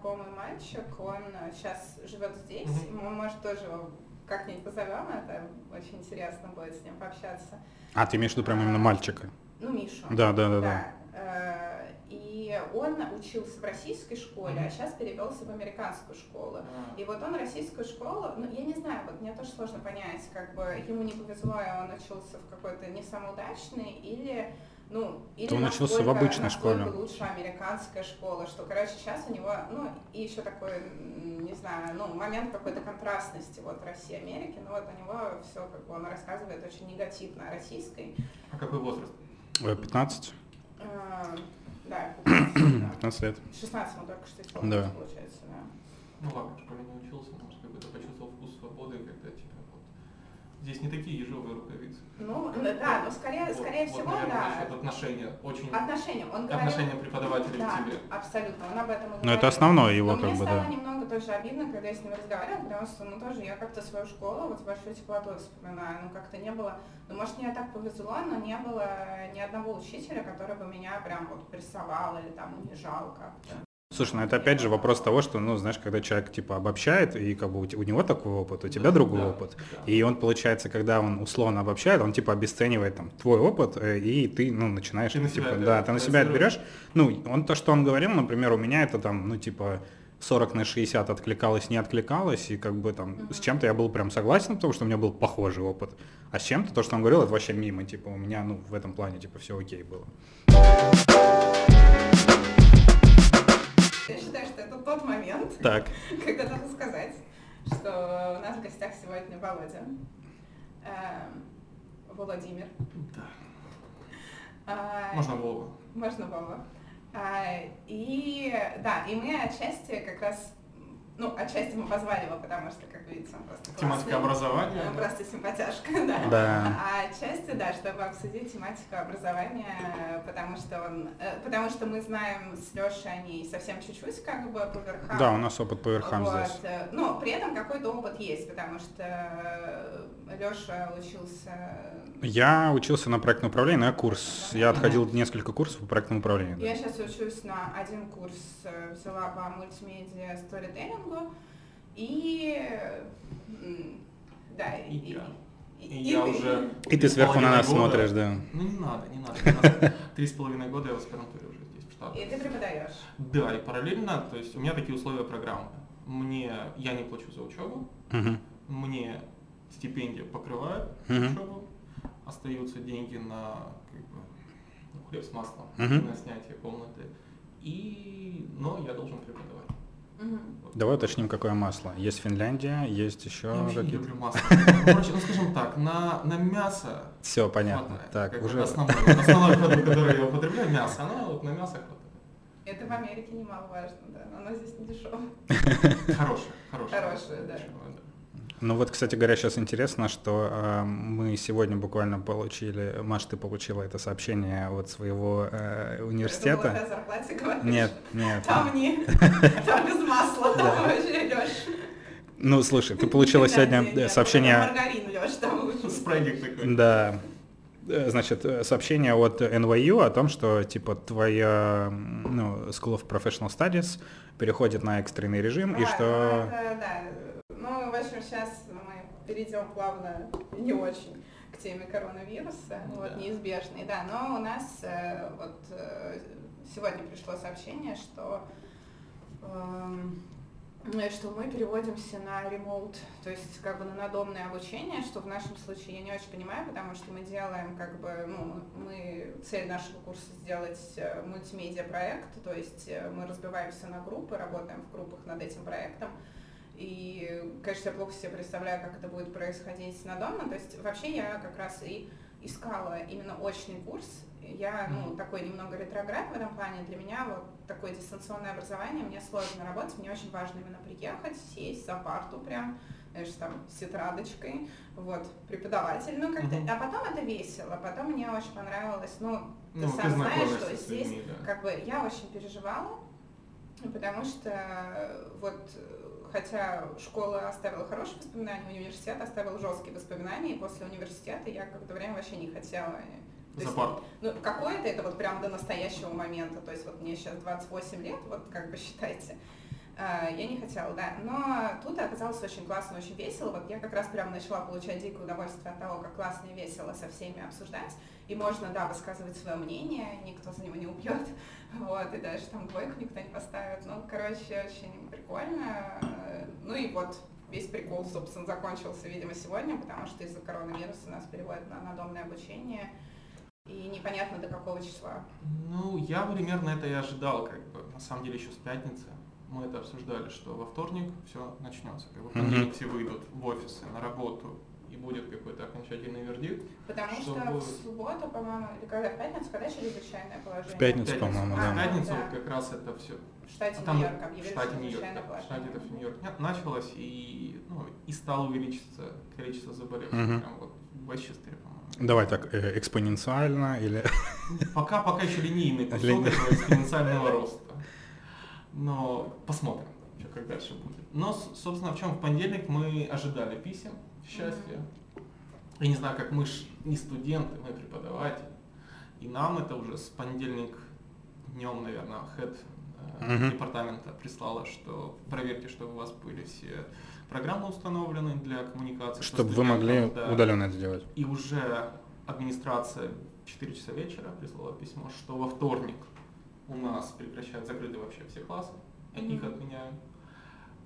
знакомый мальчик, он сейчас живет здесь, Мгм. мы, может, тоже его как-нибудь позовем, это очень интересно будет с ним пообщаться. А, ты имеешь в виду прям именно мальчика? Ну, Мишу. Да, да, да, да. Э, И он учился в российской школе, а сейчас перевелся в американскую школу. И вот он российскую школу, ну, я не знаю, вот мне тоже сложно понять, как бы ему не повезло, и он учился в какой-то не самый удачный, или, ну, или То он учился в обычной школе. лучше американская школа, что, короче, сейчас у него, ну, и еще такой, не знаю, ну, момент какой-то контрастности, вот, России и Америки, но вот у него все, как бы он рассказывает очень негативно о российской. А какой возраст? Э, 15? Э, Да, 15, да. 15 лет. 16 ему только что исполнилось, Да. получается, да. Ну ладно, в школе не учился, может, какой-то почувствовал вкус свободы, вот... Здесь не такие ежовые рукавицы. Ну, да, но скорее, Вот- скорее вот, всего, наверное, да. насчет отношения. Очень Отношения. Он говорил, отношение преподавателей да, к тебе. абсолютно, он об этом и Ну, говорил. это основное его, Но как мне бы, стало да. немного тоже обидно, когда я с ним разговаривала, потому что, ну, тоже я как-то свою школу вот с большой теплотой вспоминаю, ну, как-то не было, ну, может, мне так повезло, но не было ни одного учителя, который бы меня прям вот прессовал или там унижал как-то. Слушай, ну это опять же вопрос того, что, ну, знаешь, когда человек типа обобщает, и как бы у, него такой опыт, у тебя Да, другой да, опыт. да. И он, получается, когда он условно обобщает, он типа обесценивает там твой опыт, э, и ты, ну, начинаешь, Ты на типа, себя да, берешь, ты на себя это транслируешь. берешь. Ну, он то, что он говорил, например, у меня это там, ну, типа, 40 на 60 откликалось, не откликалось, и как бы там Мгм. с чем-то я был прям согласен, потому что у меня был похожий опыт. А с чем-то, то, что он говорил, это вообще мимо, типа, у меня, ну, в этом плане, типа, все окей было. Я считаю, что это тот момент, Так. когда надо сказать, что у нас в гостях сегодня Володя, эм, Владимир. Да. а, Можно Вова. Можно Вова. А, И да, и мы отчасти как раз, ну, отчасти мы позвали его, потому что, как видите, он просто Тематика классный. образования. Он просто симпатяшка, да. Да. А отчасти, да, чтобы обсудить тематику образования, потому что он, э, потому что мы знаем с Лешей о ней совсем чуть-чуть, как бы по верхам. Да, у нас опыт по верхам Вот, здесь. э, Но при этом какой-то опыт есть, потому что Леша учился. Я учился на проектном управлении, я курс. Я отходил несколько курсов по проектному управлению. да. Я сейчас учусь на один курс, э, взяла по мультимедиа сторителлингу, и да, И я. и- И и я ты. уже... И ты сверху на нас года- смотришь, да. Ну не надо, не надо. не надо. Три с половиной года я в аспирантуре уже здесь, в Штатах. И ты преподаешь. Да, и параллельно, то есть у меня такие условия программы. Мне, я не плачу за учебу, мне стипендия покрывает учебу, остаются деньги на как бы, ну, хлеб с маслом, на снятие комнаты. И, но я должен преподавать. Вот. Давай уточним, какое масло. Есть Финляндия, есть еще Я вообще не люблю масло. Ну, Короче, ну скажем так, на, на мясо Все понятно. хватает. Так, Как уже. Основной, основной продукт, который я употребляю, мясо, оно вот на мясо хватает. Это в Америке немаловажно, да. Оно здесь не дешевое. Хорошее, хорошее. Хорошее, да. Да. Ну вот, кстати говоря, сейчас интересно, что э, мы сегодня буквально получили, Маш, ты получила это сообщение от своего э, университета. о зарплате говоришь? Нет, нет. Там не, там без масла, там вообще Лёш. Ну, слушай, ты получила сегодня э, сообщение. Маргарин, Лёш, там. Спрайдик такой. Да. Э, Значит, э, сообщение от NYU о том, что типа твоя ну, School of Professional Studies переходит на экстренный режим, и что... ну, это, да. Ну, в общем, сейчас мы перейдем плавно, не очень, к теме коронавируса, вот, Да. неизбежный, да, но у нас э, вот э, сегодня пришло сообщение, что эм, э, что мы переводимся на ремоут, то есть как бы на надомное обучение, что в нашем случае я не очень понимаю, потому что мы делаем как бы, ну, мы, цель нашего курса сделать мультимедиа проект, то есть мы разбиваемся на группы, работаем в группах над этим проектом, и, конечно, я плохо себе представляю, как это будет происходить надомно, то есть вообще я как раз и искала именно очный курс, я, ну, такой немного ретроград в этом плане. Для меня вот такое дистанционное образование, мне сложно работать, мне очень важно именно приехать, сесть за парту прям, знаешь, там, с тетрадочкой, вот, преподаватель, ну, как-то, Мгм. а потом это весело, потом мне очень понравилось, ну, ты Ну, ты сам знаешь, знакомишься что здесь, людьми, да. как бы, я очень переживала, потому что, вот, хотя школа оставила хорошие воспоминания, университет оставил жесткие воспоминания, и после университета я какое-то время вообще не хотела то За есть, ну, какое-то это вот прям до настоящего момента, то есть вот мне сейчас 28 лет, вот как бы считайте, А, я не хотела, да, но тут оказалось очень классно, очень весело, вот я как раз прям начала получать дикое удовольствие от того, как классно и весело со всеми обсуждать, и можно, да, высказывать свое мнение, никто за него не убьет, вот, и даже там двойку никто не поставит, ну, короче, очень прикольно, ну и вот весь прикол, собственно, закончился, видимо, сегодня, потому что из-за коронавируса нас переводят на надомное обучение, и непонятно до какого числа. Ну, я примерно это и ожидал, как бы, на самом деле, еще с пятницы. Мы это обсуждали, что во вторник все начнется. Как бы, в понедельник все выйдут в офисы, на работу, будет какой-то окончательный вердикт. Потому что, Чтобы- в субботу, по-моему, или когда в пятницу, когда чрезвычайное положение? В пятницу, Пятницу. по-моему, А, да. в пятницу Да. как раз это все. В штате Там Нью-Йорк в объявили штате Нью-Йорк, да, в штате это все Нью-Йорк Нет, началось, и, ну, и стало увеличиться количество заболевших. Мгм. Прям вот в Вестчестере, по-моему. Давай так, э, экспоненциально или... Пока, пока еще линейный кусок этого экспоненциального роста. Но посмотрим, что как дальше будет. Но, собственно, в чем в понедельник мы ожидали писем счастья. Я не знаю, как мы ж не студенты, мы преподаватели. И нам это уже с понедельник днем, наверное, хед Мгм. департамента прислала, что проверьте, чтобы у вас были все программы установлены для коммуникации. Чтобы вы могли да. удаленно это сделать. И уже администрация в 4 часа вечера прислала письмо, что во вторник у нас прекращают закрыты вообще все классы, и их отменяют.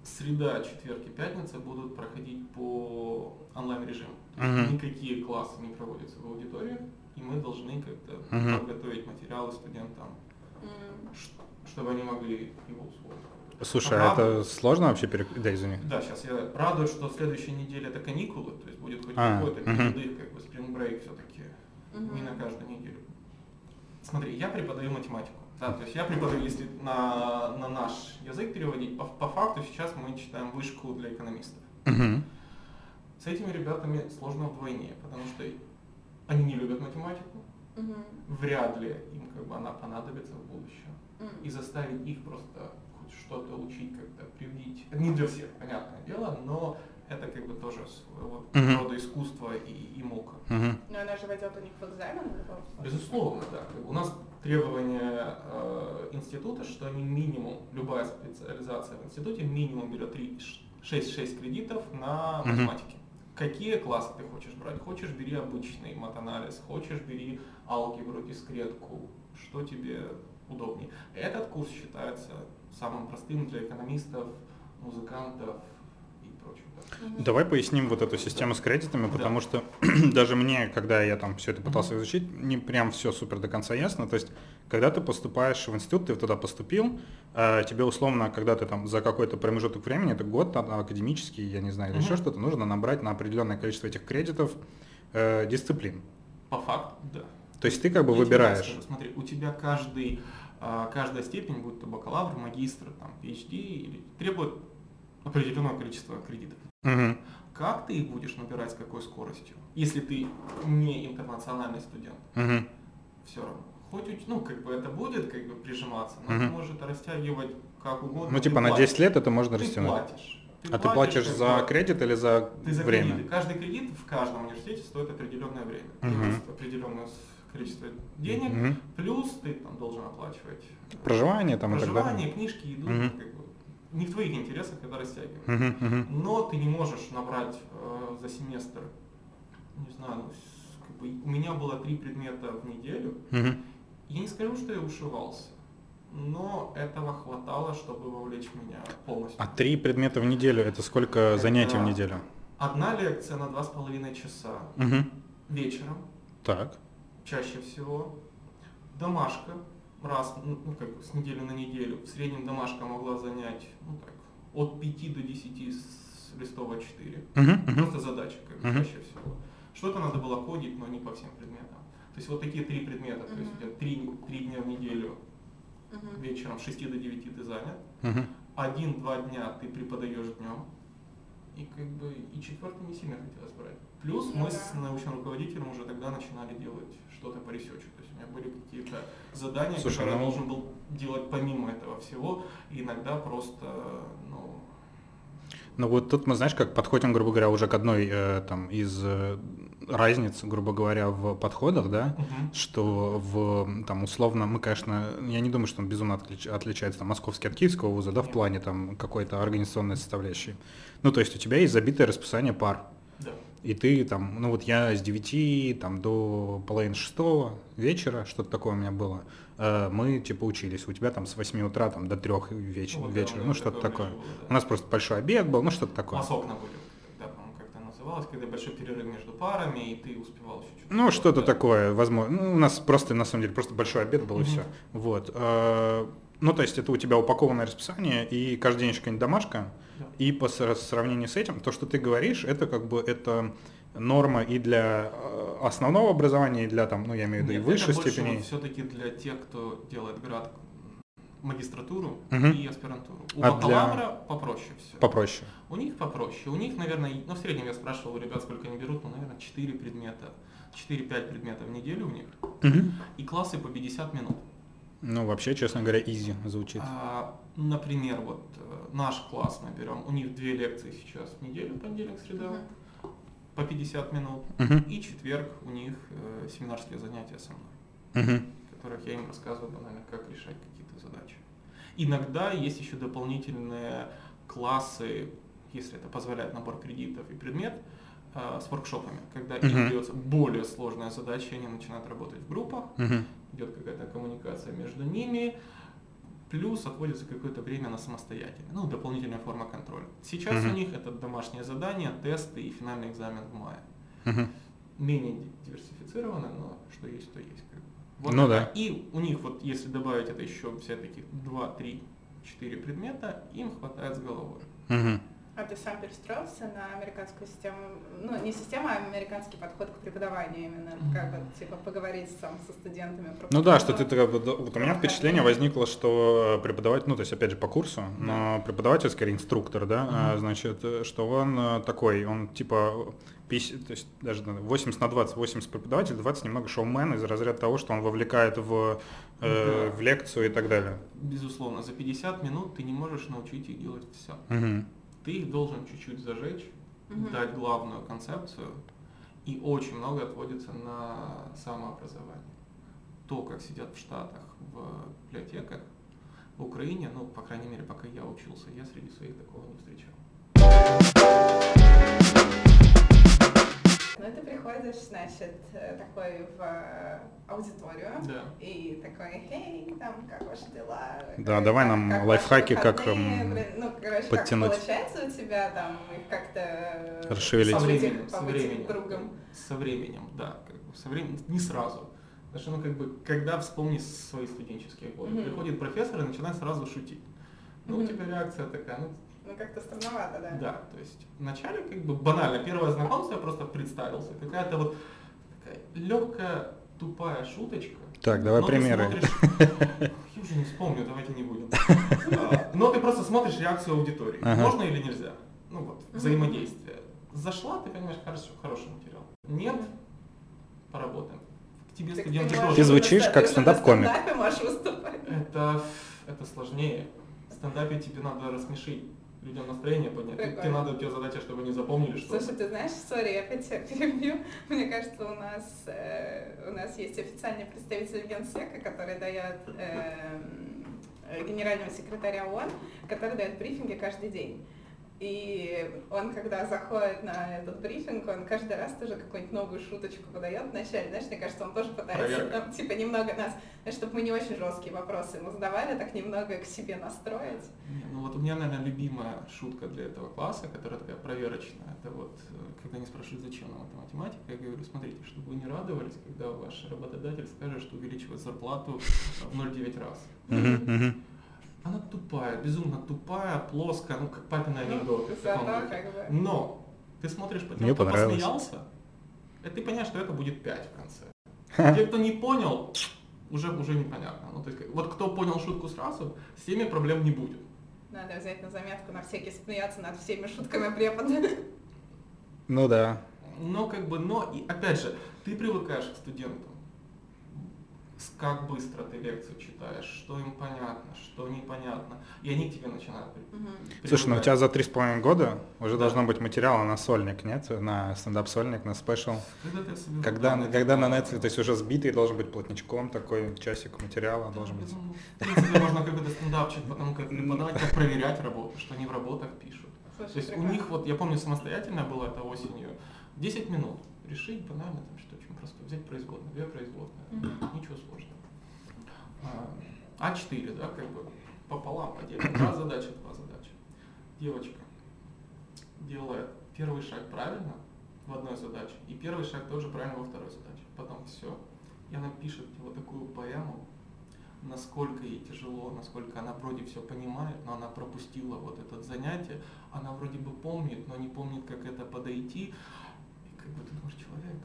Среда, четверг и пятница будут проходить по онлайн-режиму. Мгм. Никакие классы не проводятся в аудитории, и мы должны как-то Мгм. подготовить материалы студентам, ш- чтобы они могли его усвоить. Слушай, а это сложно вообще перек... Да, извини. Да, сейчас я радуюсь, что следующей неделе это каникулы, то есть будет хоть А, какой-то мгм. передых, как бы спринг брейк все-таки. Мгм. не на каждую неделю. Смотри, я преподаю математику. Да, то есть я преподаю, если на, на наш язык переводить, по, по факту сейчас мы читаем вышку для экономистов. Мгм. С этими ребятами сложно вдвойне, потому что они не любят математику, Мгм. вряд ли им как бы она понадобится в будущем. М. И заставить их просто хоть что-то учить, как-то привить. Это не для всех, понятное дело, но это как бы тоже своего Мгм. рода искусство и, и мука. Мгм. Но она же войдет у них в экзамен в любом случае. Безусловно, да. У нас требование э, института, что они минимум, любая специализация в институте минимум берет 3, 6-6 кредитов на Мгм. математике. Какие классы ты хочешь брать? Хочешь, бери обычный матанализ, хочешь, бери алгебру, дискретку, что тебе удобнее. Этот курс считается самым простым для экономистов, музыкантов. Давай поясним вот эту систему с кредитами, Да. потому что даже мне, когда я там все это пытался изучить, не прям все супер до конца ясно. То есть, когда ты поступаешь в институт, ты туда поступил, э, тебе условно, когда ты там за какой-то промежуток времени, это год академический, я не знаю, или еще что-то, нужно набрать на определенное количество этих кредитов э, дисциплин. По факту, да. То есть ты как бы Я выбираешь. скажу, Смотри, у тебя каждый, а, каждая степень, будь то бакалавр, магистр, там, PhD, требует определенного количества кредитов. Мгм. Как ты их будешь набирать, с какой скоростью? Если ты не интернациональный студент, Мгм. все равно. Хоть, ну, как бы это будет как бы прижиматься, но Мгм. ты можешь это растягивать как угодно. Ну, ты типа на платишь. 10 лет это можно Ты растянуть. платишь. А ты платишь за бы- кредит или за Ты за время? кредиты. Каждый кредит в каждом университете стоит определенное время. Есть определенное количество денег, Мгм. плюс ты там должен оплачивать Проживание там и так далее. проживание, книжки, еду. Мгм. Как не в твоих интересах это растягивать. Мгм, мгм. Но ты не можешь набрать э, за семестр, не знаю, ну, как бы, у меня было три предмета в неделю. Мгм. Я не скажу, что я ушивался, но этого хватало, чтобы вовлечь меня полностью. А три предмета в неделю это сколько Это- занятий в неделю? Одна лекция на два с половиной часа Мгм. вечером, Так. чаще всего. Домашка раз, ну, ну, как бы с недели на неделю. В среднем домашка могла занять ну, так, от 5 до 10 с листов А4. Мгм, мгм. Просто задача, как бы, Мгм. чаще всего. Что-то надо было кодить, но не по всем предметам. То есть вот такие три предмета. То есть у тебя три, три дня в неделю Мгм. вечером с 6 до 9 ты занят. Мгм. Один-два дня ты преподаешь днем. И как бы и четвертый не сильно хотелось брать. Плюс мы с научным руководителем уже тогда начинали делать что-то по research у. То есть у меня были какие-то задания, Слушай, которые ну- я должен был делать помимо этого всего. И иногда просто, ну, Ну вот тут мы, знаешь, как подходим, грубо говоря, уже к одной э, там из э, разниц, грубо говоря, в подходах, да, Мгм. что в там условно мы, конечно, я не думаю, что он безумно отлич- отличается там московский от киевского вуза, да, в плане там какой-то организационной составляющей. Ну то есть у тебя есть забитое расписание пар. Да. И ты там, ну вот я с 9 там, до половины шестого вечера, что-то такое у меня было, э, мы типа учились. У тебя там с 8 утра там, до 3 вечера, Вот, да, вечера у ну что-то такое. было, да. У нас просто большой обед был, ну что-то такое. Масок на как-то называлось, когда большой перерыв между парами, и ты успевал еще чуть-чуть. Ну, что-то да. такое, возможно. Ну, у нас просто, на самом деле, просто большой обед был и Мгм. все. Вот. Э, Ну, то есть это у тебя упакованное расписание, и каждый день еще какая-нибудь домашка. Да. И по сра- сравнению с этим, то, что ты говоришь, это как бы это норма и для э, основного образования, и для там, ну, я имею в виду, и Нет, высшей это больше степени. вот все-таки для тех, кто делает град магистратуру Мгм. и аспирантуру. У А для- бакалавра попроще все. Попроще. У них попроще. У них, наверное, и- ну в среднем я спрашивал у ребят, сколько они берут, ну, наверное, 4 предмета. 4-5 предметов в неделю у них. Мгм. И классы по 50 минут. Ну, вообще, честно говоря, изи звучит. А, например, вот э, наш класс мы берем, у них две лекции сейчас в неделю, понедельник, среда, по 50 минут. Мгм. И четверг у них э, семинарские занятия со мной. Мгм. в которых я им рассказываю банально, как решать какие-то задачи. Иногда есть еще дополнительные классы, если это позволяет набор кредитов и предмет, э, с воркшопами, когда им Мгм. дается более сложная задача, они начинают работать в группах, Мгм. идет какая-то коммуникация между ними, плюс отводится какое-то время на самостоятельное, ну, дополнительная форма контроля. Сейчас Мгм. у них это домашнее задание, тесты и финальный экзамен в мае. Мгм. Менее диверсифицировано, но что есть, то есть. Вот Ну это. да. И у них вот, если добавить это еще все-таки 2, 3, 4 предмета, им хватает с головой. Мгм. А ты сам перестроился на американскую систему, ну не систему, а американский подход к преподаванию именно, как бы типа поговорить сам со студентами про Ну да, что ты, как бы, вот у меня впечатление возникло, что преподаватель, ну то есть опять же по курсу, но преподаватель скорее инструктор, да, а, Мгм. значит, э, что он э, такой, он типа 50, то есть даже наверное, 80 на 20, 80 преподаватель, 20 немного шоумен из разряда того, что он вовлекает в, э, Да. в лекцию и так далее. Безусловно, за 50 минут ты не можешь научить их делать все. Мгм. Ты их должен чуть-чуть зажечь, Мгм. дать главную концепцию, и очень много отводится на самообразование. То, как сидят в Штатах, в библиотеках, в Украине, ну, по крайней мере, пока я учился, я среди своих такого не встречал. Ну ты приходишь, значит, э, такой в э, аудиторию, Да. и такой, эй, там, как ваши дела? Да, Как- давай как- нам как лайфхаки, как, выходные?» эм, Блин, Ну, короче, подтянуть. как получается у тебя там их как-то... э, Расшевелить. Со побыть- временем, со временем. другом. Со временем, да. Как бы, со временем, не сразу. Потому что, ну, как бы, когда вспомни свои студенческие годы, Мгм. приходит профессор и начинает сразу шутить. Ну, у Мгм. тебя реакция такая, ну, Ну, как-то странновато, да. Да, то есть вначале как бы банально, первое знакомство я просто представился, какая-то вот такая легкая тупая шуточка. Так, давай но ты примеры. смотришь- я уже не вспомню, давайте не будем. А, Но ты просто смотришь реакцию аудитории. Ага. Можно или нельзя? Ну вот, взаимодействие. Зашла, ты понимаешь, хорошо, хороший материал. Нет, поработаем. К тебе Так студенты можешь тоже. Ты звучишь как ты стендап-комик. Это, это сложнее. В стендапе тебе надо рассмешить людям настроение поднять. Тут тебе Прикольно. надо, у тебя задача, чтобы они запомнили, что Слушай, ты знаешь, сори, я опять тебя перебью. Мне кажется, у нас, э, у нас есть официальный представитель Генсека, который дает эм, э, генерального секретаря ООН, который дает брифинги каждый день. И он, когда заходит на этот брифинг, он каждый раз тоже какую-нибудь новую шуточку выдает вначале. Знаешь, мне кажется, он тоже пытается, там, типа, немного нас, чтобы мы не очень жесткие вопросы ему задавали, так немного к себе настроить. Не, Ну вот у меня, наверное, любимая шутка для этого класса, которая такая проверочная, это вот, э, когда они спрашивают, зачем нам эта математика, я говорю, смотрите, чтобы вы не радовались, когда ваш работодатель скажет, что увеличивает зарплату в 0,9 раз. Она тупая, безумно тупая, плоская, ну как папины Ну, Зато как бы... Но ты смотришь по тем, Мне кто понравилось. посмеялся, и ты понимаешь, что это будет 5 в конце. Те, кто не понял, уже, уже непонятно. Ну, то есть, вот кто понял шутку сразу, с теми проблем не будет. Надо взять на заметку на всякий смеяться над всеми шутками препода. Ну да. Но как бы, но и опять же, ты привыкаешь к студентам как быстро ты лекцию читаешь, что им понятно, что непонятно. И они к тебе начинают Мгм. Слушай, ну у тебя за три с половиной года уже Да. должно быть материала на сольник, нет? На стендап-сольник, на спешл. Когда Когда, планы когда на? Netflix, то есть уже сбитый должен быть плотничком, такой часик материала должен быть. Ну, В принципе, можно какой-то стендапчик, потому как преподавать, как проверять работу, что они в работах пишут. Слушай, То есть у них, вот я помню, самостоятельно было это осенью, 10 минут решить банально там что очень просто взять производную, две производные, Мгм. ничего сложного. А, А4, да, как бы пополам поделим, два задачи, два задачи. Девочка делает первый шаг правильно в одной задаче, и первый шаг тоже правильно во второй задаче. Потом все, и она пишет вот такую поэму, насколько ей тяжело, насколько она вроде все понимает, но она пропустила вот это занятие, она вроде бы помнит, но не помнит, как это подойти. Как бы ты думаешь, человек,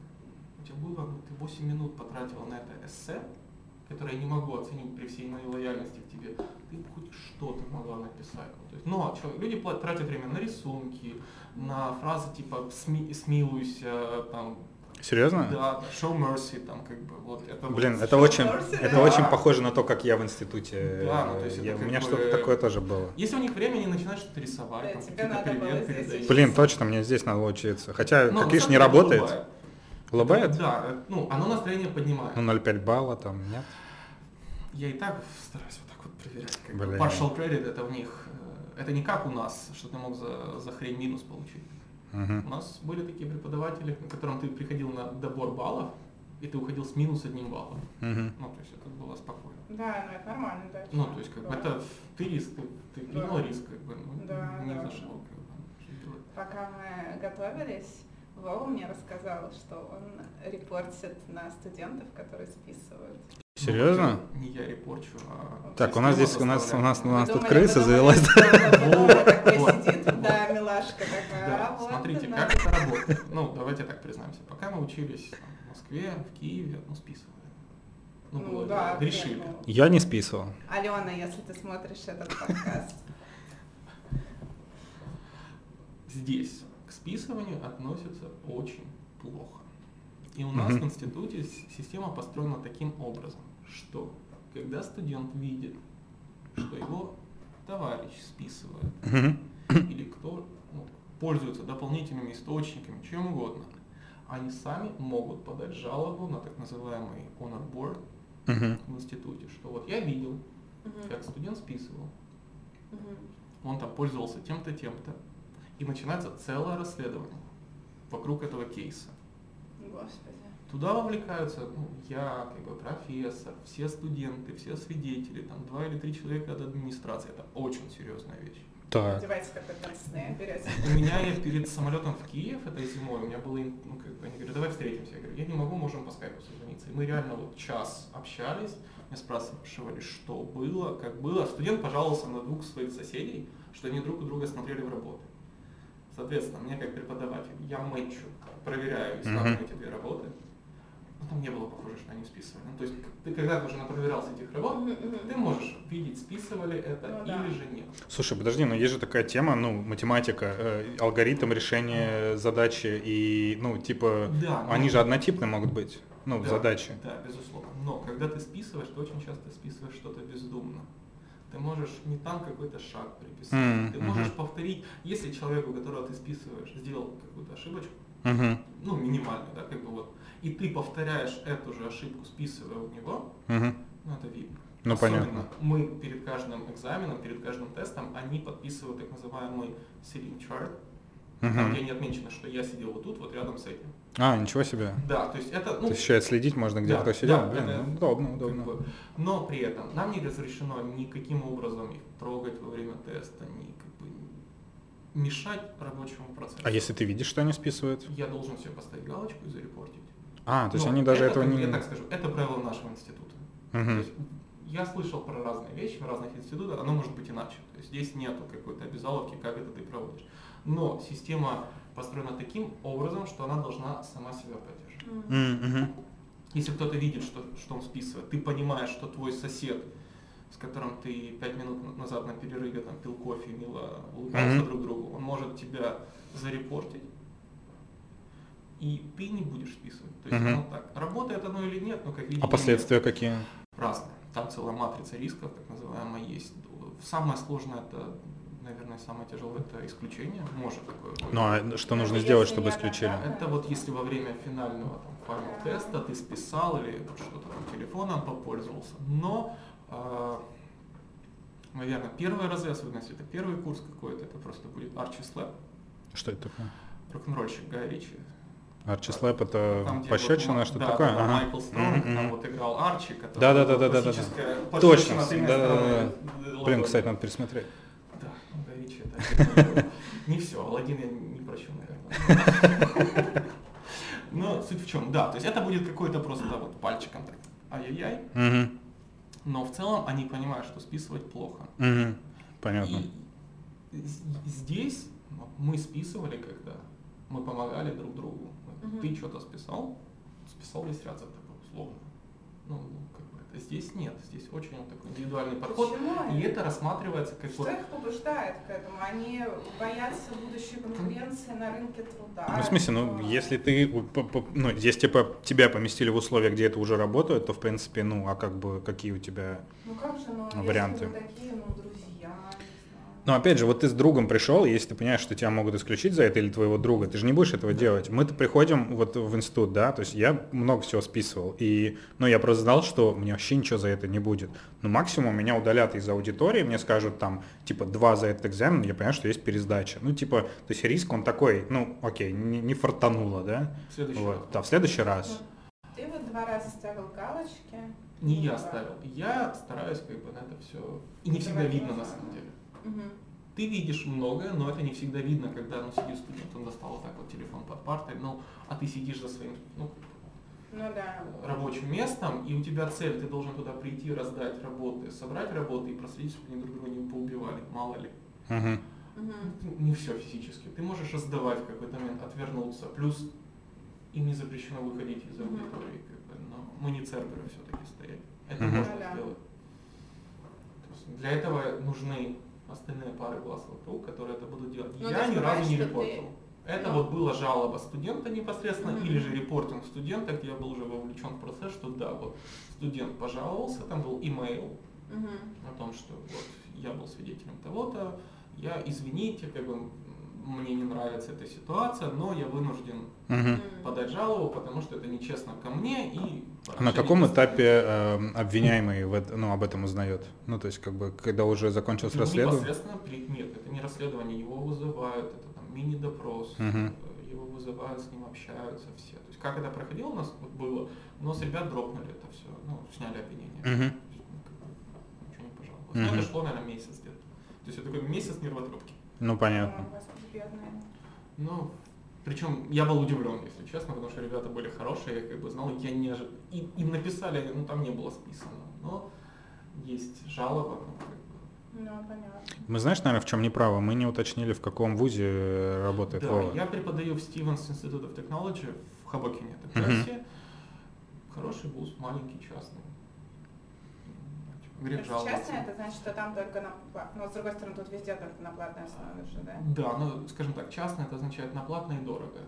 у тебя было, ну, ты 8 минут потратила на это эссе, которое я не могу оценить при всей моей лояльности к тебе, ты бы хоть что-то могла написать. Вот, то есть, ну, а чё, люди тратят время на рисунки, на фразы типа «сми- «смилуйся», там, Серьезно? да, «show mercy», там, как бы, вот это вот Блин, это Что, очень, Мерси, это да? очень похоже на то, как я в институте. Да, ну, то есть это я- у меня бы- что-то такое тоже было. Если у них времени, начинают что-то рисовать, Да, там, тебе какие-то надо было привет здесь передают. учиться. Блин, точно, мне здесь надо учиться. Хотя, Ну, как видишь, не работает. улыбает. Улыбает? Да, э, ну, оно настроение поднимает. Ну, 0,5 балла там, нет? Я и так стараюсь вот так вот проверять. Как Блин. partial credit это у них, э, это не как у нас, что ты мог за, за хрень минус получить. Мгм. У нас были такие преподаватели, на котором ты приходил на добор баллов, и ты уходил с минус одним баллом. Мгм. Ну, то есть это было спокойно. Да, ну это нормально, да. Ну, то есть как бы это ты риск, ты, ты Да. принял риск, как бы, ну, Да, не да, зашел. Как бы. Пока мы готовились, Вова мне рассказал, что он репортит на студентов, которые списывают. Серьезно? Ну, Не я репорчу, а Так, у нас здесь, у нас, у нас, у нас тут крыса завелась. да, милашка такая, смотрите, как это работает. Ну, давайте так признаемся. Пока мы учились в Москве, в Киеве, ну, списывали. Ну, Ну было да, решили. ну. Я не списывал. Алена, если ты смотришь этот подкаст. Здесь к списыванию относятся очень плохо. И у нас в институте система построена таким образом, что когда студент видит, что его товарищ списывает, или кто ну, пользуется дополнительными источниками, чем угодно, они сами могут подать жалобу на так называемый honor board в институте, что вот я видел, как студент списывал, он там пользовался тем-то, тем-то, и начинается целое расследование вокруг этого кейса. Господи. Туда вовлекаются ну, я, как бы профессор, все студенты, все свидетели, там два или три человека от администрации. Это очень серьезная вещь. Так. Берете. У меня я перед самолетом в Киев этой зимой, у меня было, ну, как бы, они говорят, давай встретимся. Я говорю, я не могу, можем по скайпу созвониться. И мы реально вот час общались, меня спрашивали, что было, как было. Студент пожаловался на двух своих соседей, что они друг у друга смотрели в работы. Соответственно, мне как преподаватель, я мэтчу, проверяю и сравниваю Мгм. эти две работы. Но там не было похоже, что они списывали. Ну, то есть ты когда уже напроверялся этих мгм. ты можешь видеть, списывали это Ну да. или же нет. Слушай, подожди, но есть же такая тема, ну, математика, э, алгоритм решения задачи и, ну, типа, Да, они но- же однотипны могут быть, ну, Да, задачи. Да, безусловно. Но когда ты списываешь, ты очень часто списываешь что-то бездумно. Ты можешь не там какой-то шаг приписать. М, ты можешь мгм. повторить, если человеку, которого ты списываешь, сделал какую-то ошибочку, Мгм. ну, минимальную, да, как бы вот, и ты повторяешь эту же ошибку, списывая у него, Мгм. ну, это видно. Ну, Особенно понятно. мы перед каждым экзаменом, перед каждым тестом, они подписывают так называемый sitting chart, там, Мгм. где не отмечено, что я сидел вот тут, вот рядом с этим. А, ничего себе. Да, то есть это, ну, То есть еще отследить можно, где Да, кто сидел. да, Блин, это ну, удобно, как удобно. бы, но при этом нам не разрешено никаким образом их трогать во время теста, ни как бы мешать рабочему процессу. А если ты видишь, что они списывают? Я должен себе поставить галочку и зарепортить. А, то есть Но они даже это, этого не... Я так скажу, это правило нашего института. То есть я слышал про разные вещи в разных институтах, оно может быть иначе. То есть здесь нету какой-то обязаловки, как это ты проводишь. Но система построена таким образом, что она должна сама себя поддерживать. Мгм. Если кто-то видит, что, что он списывает, ты понимаешь, что твой сосед, с которым ты пять минут на- назад на перерыве там, пил кофе, мило улыбался Мгм. друг другу, он может тебя зарепортить. И ты не будешь списывать. То есть Мгм. оно так, работает оно или нет, но как видите, А последствия какие? разные. Там целая матрица рисков, так называемая, есть. Самое сложное это, наверное, самое тяжелое, это исключение. Может такое быть. Ну а что нужно Если сделать, чтобы исключили? Это вот если во время финального там, финал теста ты списал или вот что-то там телефоном попользовался. Но, э, наверное, первые разы, особенно если это первый курс какой-то, это просто будет Archie Slap, Что это такое? рок-н-ролльщик Гай Ричи. Арчи Слэп это Там, пощечина, вот, что да, такое? да, да, Ага. Майкл Стронг, Мгм, там вот играл Арчи, который Да-да-да-да-да-да. классическая Точно, пощечина тремя да-да-да. сторонами Блин, ладони. кстати, надо пересмотреть. Да, ну, Гай Ричи это не все, Аладдин я не прощу, наверное. Но суть в чем, да, то есть это будет какой-то просто вот пальчиком так, ай-яй-яй, но в целом они понимают, что списывать плохо. Понятно. И здесь мы списывали, когда мы помогали друг другу. Мгм. Ты что-то списал, списал весь ряд за тобой, условно. Ну, как бы это здесь нет, здесь очень вот такой индивидуальный подход. Почему? И это рассматривается как Что вот их побуждает к этому? Они боятся будущей конкуренции на рынке труда. Ну, в смысле, ну, что- если ты, ну, если типа тебя поместили в условия, где это уже работает, то, в принципе, ну, а как бы, какие у тебя... Ну как же, ну, Ну, если варианты. вы такие, ну, друзья, Ну, опять же, вот ты с другом пришел, если ты понимаешь, что тебя могут исключить за это или твоего друга, ты же не будешь этого делать. Мы-то приходим вот в институт, да, то есть я много всего списывал, и, ну, я просто знал, что мне вообще ничего за это не будет. Ну, максимум меня удалят из аудитории, мне скажут там, типа, два за этот экзамен, я понимаю, что есть пересдача. Ну, типа, то есть риск, он такой, ну, окей, не, не фартануло, да? в следующий Вот, раз. да, в следующий раз. Ты вот два раза ставил галочки. Не Ну, я ставил, я стараюсь как бы на это все... И не всегда видно на самом деле. Мгм. Ты видишь многое, но это не всегда видно, когда ну, сидит студент, он достал вот так вот телефон под партой, ну, а ты сидишь за своим ну, Ну да. рабочим местом, и у тебя цель, ты должен туда прийти, раздать работы, собрать работы и проследить, чтобы они друг друга не поубивали, мало ли. Мгм. Мгм. Не все физически. Ты можешь раздавать в какой-то момент, отвернуться. Плюс им не запрещено выходить из аудитории, как бы, но мы не церберы все-таки стоять. Это Мгм. можно Да-да. сделать. То есть для этого нужны остальные пары глаз вокруг, которые это будут делать. Ну, Я ты ни разу не репортил. Это Ну. вот была жалоба студента непосредственно, Мгм. или же репортинг студента, где я был уже вовлечен в процесс, что да, вот студент пожаловался, там был имейл Мгм. о том, что вот я был свидетелем того-то, я, извините, как бы мне не нравится эта ситуация, но я вынужден. Мгм. подать жалобу, потому что это нечестно ко мне и... А на каком этапе э, обвиняемый в ну, об этом узнает? Ну, то есть, как бы, когда уже закончилось Ну, расследование? непосредственно нет, это не расследование, его вызывают, это там мини-допрос, э, его вызывают, с ним общаются все. То есть как это проходило у нас вот было, но с ребят дропнули это все, ну, сняли обвинение. Ну, бы, ничего не пожаловалось. Мгм. Но это шло, наверное, месяц где-то. То есть это такой месяц нервотрепки. Ну, понятно. Бедные. Ну, причем я был удивлен, если честно, потому что ребята были хорошие, я как бы знал, я не ожидал. И, им написали, ну там не было списано, но есть жалоба, ну, как бы. Ну, понятно. Мы знаешь, наверное, в чем неправы? Мы не уточнили, в каком вузе э, работает Да, Вова. я преподаю в Stevens Institute of Technology в Хабокине, это. Хороший вуз, маленький, частный. Грех жаловаться. честно, это значит, что там только на пла- Но с другой стороны, тут везде только на платной основе же, да? Да, ну, скажем так, частный это означает на платно и дорого.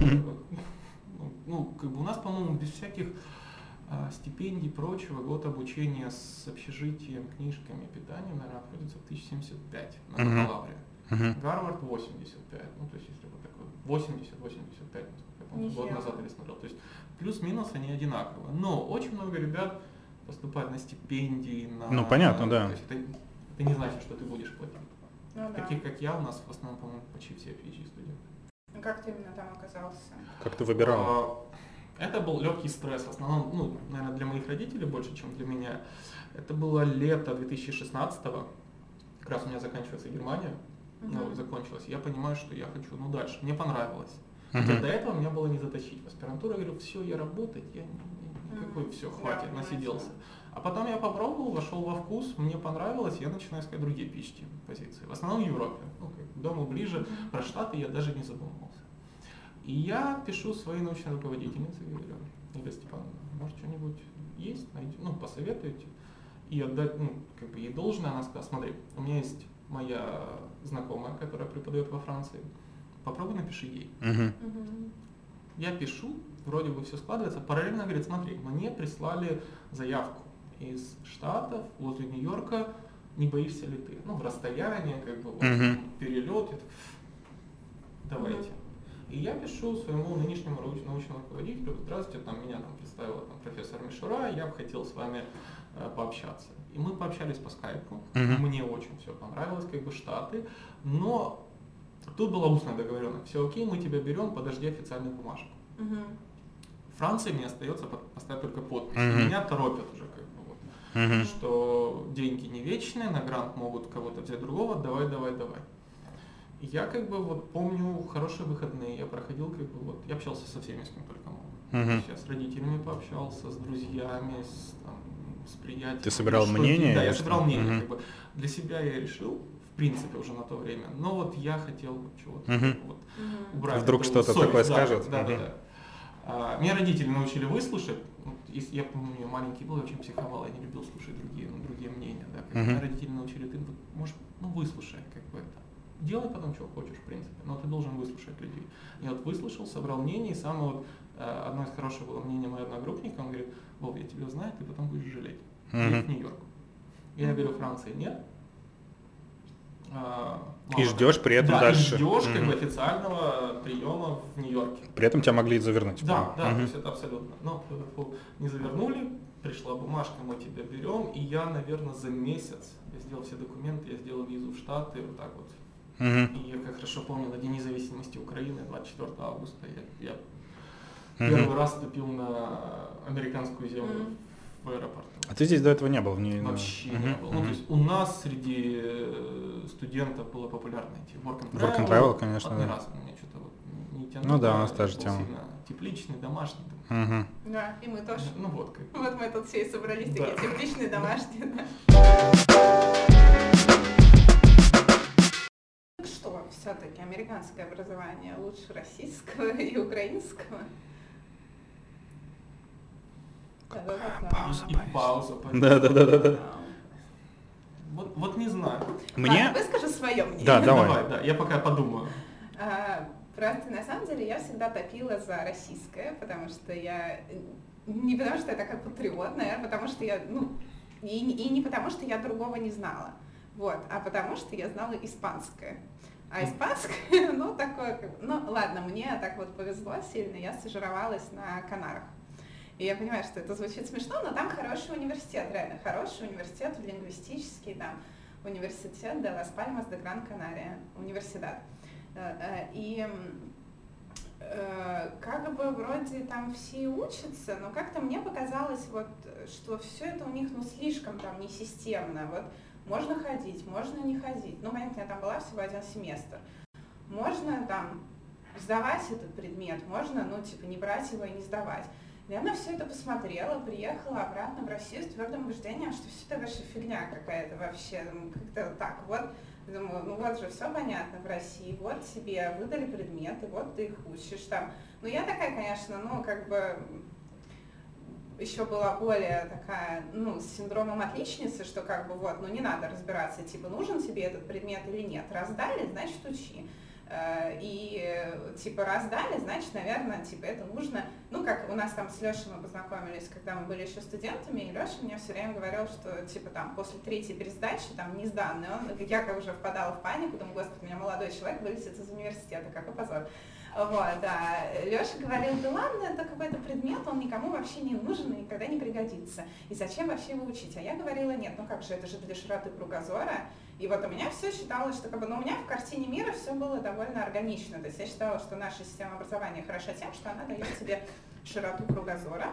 Ну, ну, как бы у нас, по-моему, без всяких а, стипендий и прочего, год обучения с общежитием, книжками, питанием, наверное, обходится в 1075 на бакалавре. Гарвард 85, ну то есть если вот такой 80-85, насколько я помню, год назад или смотрел. То есть плюс-минус они одинаковые. Но очень много ребят поступают на стипендии, на... Ну, понятно, да. То есть это, это не значит, что ты будешь платить. Ну да. Таких, как я, у нас в основном, по-моему, почти все PhD студенты. Ну, Как ты именно там оказался? Как ты выбирал? А, Это был легкий стресс, в основном, ну, наверное, для моих родителей больше, чем для меня. Это было лето 2016 как раз у меня заканчивается Германия, ну, Мгм. закончилась. Я понимаю, что я хочу, ну, дальше. Мне понравилось. Мгм. Хотя до этого меня было не затащить. В аспирантуру я говорю, все, я работать, я не- Мгм. все, Да, хватит, понимаю насиделся. А потом я попробовал, вошел во вкус, мне понравилось, я начинаю искать другие PhD позиции. В основном в Европе. Ну, как к дому ближе, про Штаты я даже не задумывался. И я пишу своей научной руководительнице, говорю, Игорь Степановна, может что-нибудь есть, найти, ну, посоветуйте. И отдать, ну, как бы ей должное, она сказала, смотри, у меня есть моя знакомая, которая преподает во Франции, попробуй напиши ей. Мгм. Мгм. Я пишу, вроде бы все складывается. Параллельно говорит, смотри, мне прислали заявку из Штатов, возле Нью-Йорка, не боишься ли ты? Ну, в расстоянии, как бы, вот, Мгм. перелет. Давайте. И я пишу своему нынешнему научному руководителю, здравствуйте, там меня там представила там, профессор Мишура, я бы хотел с вами э, пообщаться. И мы пообщались по скайпу, Мгм. мне очень все понравилось, как бы Штаты, но тут была устная договоренность, все окей, мы тебя берем, подожди официальную бумажку. Мгм. Франции мне остается поставить только подпись. Мгм. Меня торопят уже как бы вот, Мгм. что деньги не вечные, на грант могут кого-то взять другого, давай, давай, давай. И Я как бы вот помню хорошие выходные, я проходил как бы вот, я общался со всеми, с кем только мог. Есть Я с родителями пообщался, с друзьями, с, там, с приятелями. Ты собирал Что мнение Да, я что? собирал мнение. Мгм. Как бы. Для себя я решил, в принципе, уже на то время, но вот я хотел чего-то Мгм. вот, убрать. Вдруг что-то такое да, скажет? Да, да, Мгм. да. А, Меня родители научили выслушать. Я помню, я маленький был, я очень психовал, я не любил слушать другие, ну, другие мнения. Да. Как Мгм. Меня родители научили, ты можешь, ну, выслушай, как бы это. Делай потом, что хочешь, в принципе, но ты должен выслушать людей. Я вот выслушал, собрал мнение, и самое вот, э, одно из хороших было мнение моего одногруппника, он говорит, Вов, я тебя знаю, ты потом будешь жалеть. Мгм. Едь в Нью-Йорк. Я говорю, Франции нет. А, И ждешь при этом да, дальше. И ждешь как Мгм. бы официального приема в Нью-Йорке. При этом тебя могли завернуть. Да, по-моему. да, Мгм. то есть это абсолютно. Но не завернули, пришла бумажка, мы тебя берем, и я, наверное, за месяц я сделал все документы, я сделал визу в Штаты, вот так вот. Мгм. И я как хорошо помню, на День независимости Украины, 24 августа, я, я Мгм. первый раз ступил на американскую землю Мгм. В аэропорту. А ты здесь до этого не был? В ней, ну, Вообще мгм, не было. Ну, мгм. то есть у нас среди э, студентов было популярно эти work and travel. Work and travel, конечно, Вот ни да. разу меня что-то вот не тянуло. Ну да, у нас та же был тема. сильно Тепличный, домашний. Мгм. Да, и мы тоже. Ну вот как. Вот мы тут все и собрались, Да. такие тепличные, домашние, да. Что все-таки американское образование лучше российского и украинского? Пауза, И пауза. Да, да, да, да, да. Вот, вот не знаю. Мне? Ладно, выскажу свое мнение. Да, давай. Давай, да, я пока подумаю. А, Просто на самом деле я всегда топила за российское, потому что я не потому что я такая патриот, наверное, потому что я, ну, и, и не потому что я другого не знала, вот, а потому что я знала испанское. А испанское, ну, такое, как бы- ну, ладно, мне так вот повезло сильно, я стажировалась на Канарах. И я понимаю, что это звучит смешно, но там хороший университет, реально хороший университет, лингвистический, там, университет де Лас Пальмас де Гран Канария, университет. Э, э, И э, как бы вроде там все учатся, но как-то мне показалось, вот, что все это у них ну слишком там не системно. Вот можно ходить, можно не ходить. Ну, понятно, я там была всего один семестр. Можно там сдавать этот предмет, можно, ну, типа, не брать его и не сдавать. Я на все это посмотрела, приехала обратно в Россию с твердым убеждением, что все это ваша фигня какая-то вообще. Ну, Как-то так вот. Думаю, ну вот же все понятно в России, вот тебе выдали предметы, вот ты их учишь там. Ну я такая, конечно, ну как бы еще была более такая, ну, с синдромом отличницы, что как бы вот, ну не надо разбираться, типа, нужен тебе этот предмет или нет. Раздали, значит, учи. Э, И типа раздали, значит, наверное, типа это нужно. Ну, как у нас там с Лешей мы познакомились, когда мы были еще студентами, и Леша мне все время говорил, что типа там после третьей пересдачи там не сданный, он, я как уже впадала в панику, думаю, господи, у меня молодой человек вылетит из университета, какой позор. Вот, да. Леша говорил, да ладно, это какой-то предмет, он никому вообще не нужен и никогда не пригодится. И зачем вообще его учить? А я говорила, нет, ну как же, это же для широты кругозора. И вот у меня все считалось, что как бы, ну, у меня в картине мира все было довольно органично. То есть я считала, что наша система образования хороша тем, что она дает тебе широту кругозора.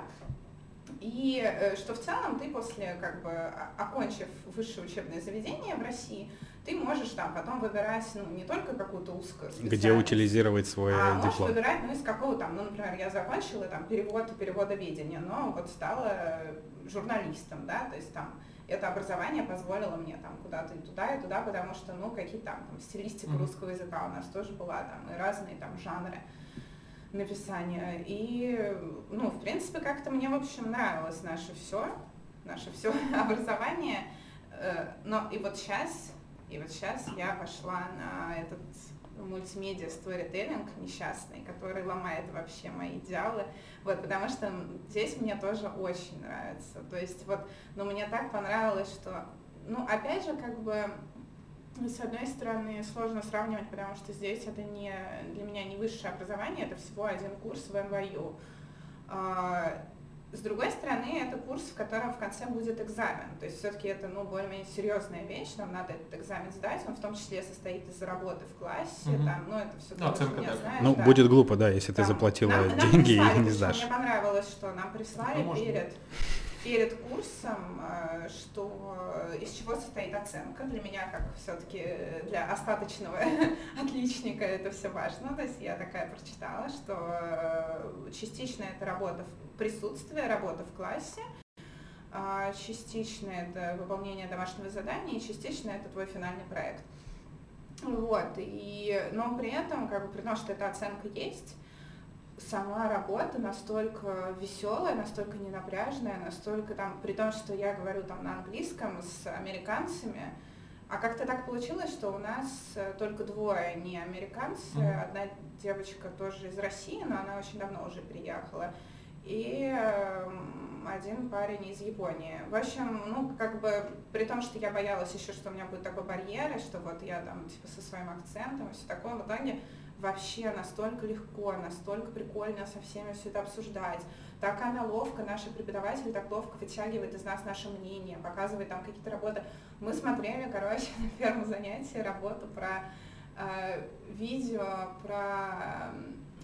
И э, что в целом ты после, как бы, окончив высшее учебное заведение в России, ты можешь там потом выбирать, ну, не только какую-то узкую Где утилизировать свой а можешь диплом. выбирать, ну, из какого там, ну, например, я закончила там перевод и переводоведение, но вот стала журналистом, да, то есть там это образование позволило мне там куда-то и туда, и туда, потому что, ну, какие там, там стилистика Мгм. русского языка у нас тоже была, там, и разные там жанры написания. И, ну, в принципе, как-то мне, в общем, нравилось наше все, наше все образование. Э, Но и вот сейчас, и вот сейчас я пошла на этот мультимедиа сторителлинг несчастный, который ломает вообще мои идеалы. Вот, потому что здесь мне тоже очень нравится. То есть вот, ну мне так понравилось, что, ну опять же, как бы с одной стороны, сложно сравнивать, потому что здесь это не для меня не высшее образование, это всего один курс в НВЮ. С другой стороны, это курс, в котором в конце будет экзамен. То есть все-таки это ну, более-менее серьезная вещь, нам надо этот экзамен сдать. Он в том числе состоит из работы в классе. Угу. Там, ну, это все ну, оценка, да. знаешь. Ну, да. будет глупо, да, если там, ты заплатила нам, деньги нам прислали, и не сдашь. Мне понравилось, что нам прислали ну, перед перед курсом, э, что э, из чего состоит оценка. Для меня, как все-таки для остаточного отличника, это все важно. То есть я такая прочитала, что э, частично это работа в присутствии, работа в классе, а частично это выполнение домашнего задания, и частично это твой финальный проект. Вот, и, но при этом, как бы, при том, что эта оценка есть, сама работа настолько веселая, настолько ненапряжная, настолько там, при том, что я говорю там на английском с американцами, а как-то так получилось, что у нас э, только двое не американцы, mm-hmm. одна девочка тоже из России, но она очень давно уже приехала, и э, один парень из Японии. В общем, ну, как бы, при том, что я боялась еще, что у меня будет такой барьер, что вот я там, типа, со своим акцентом и все такое, в итоге вообще настолько легко, настолько прикольно со всеми все это обсуждать. Так она ловко, наши преподаватели так ловко вытягивает из нас наше мнение, показывает там какие-то работы. Мы смотрели, короче, на первом занятии работу про э, видео про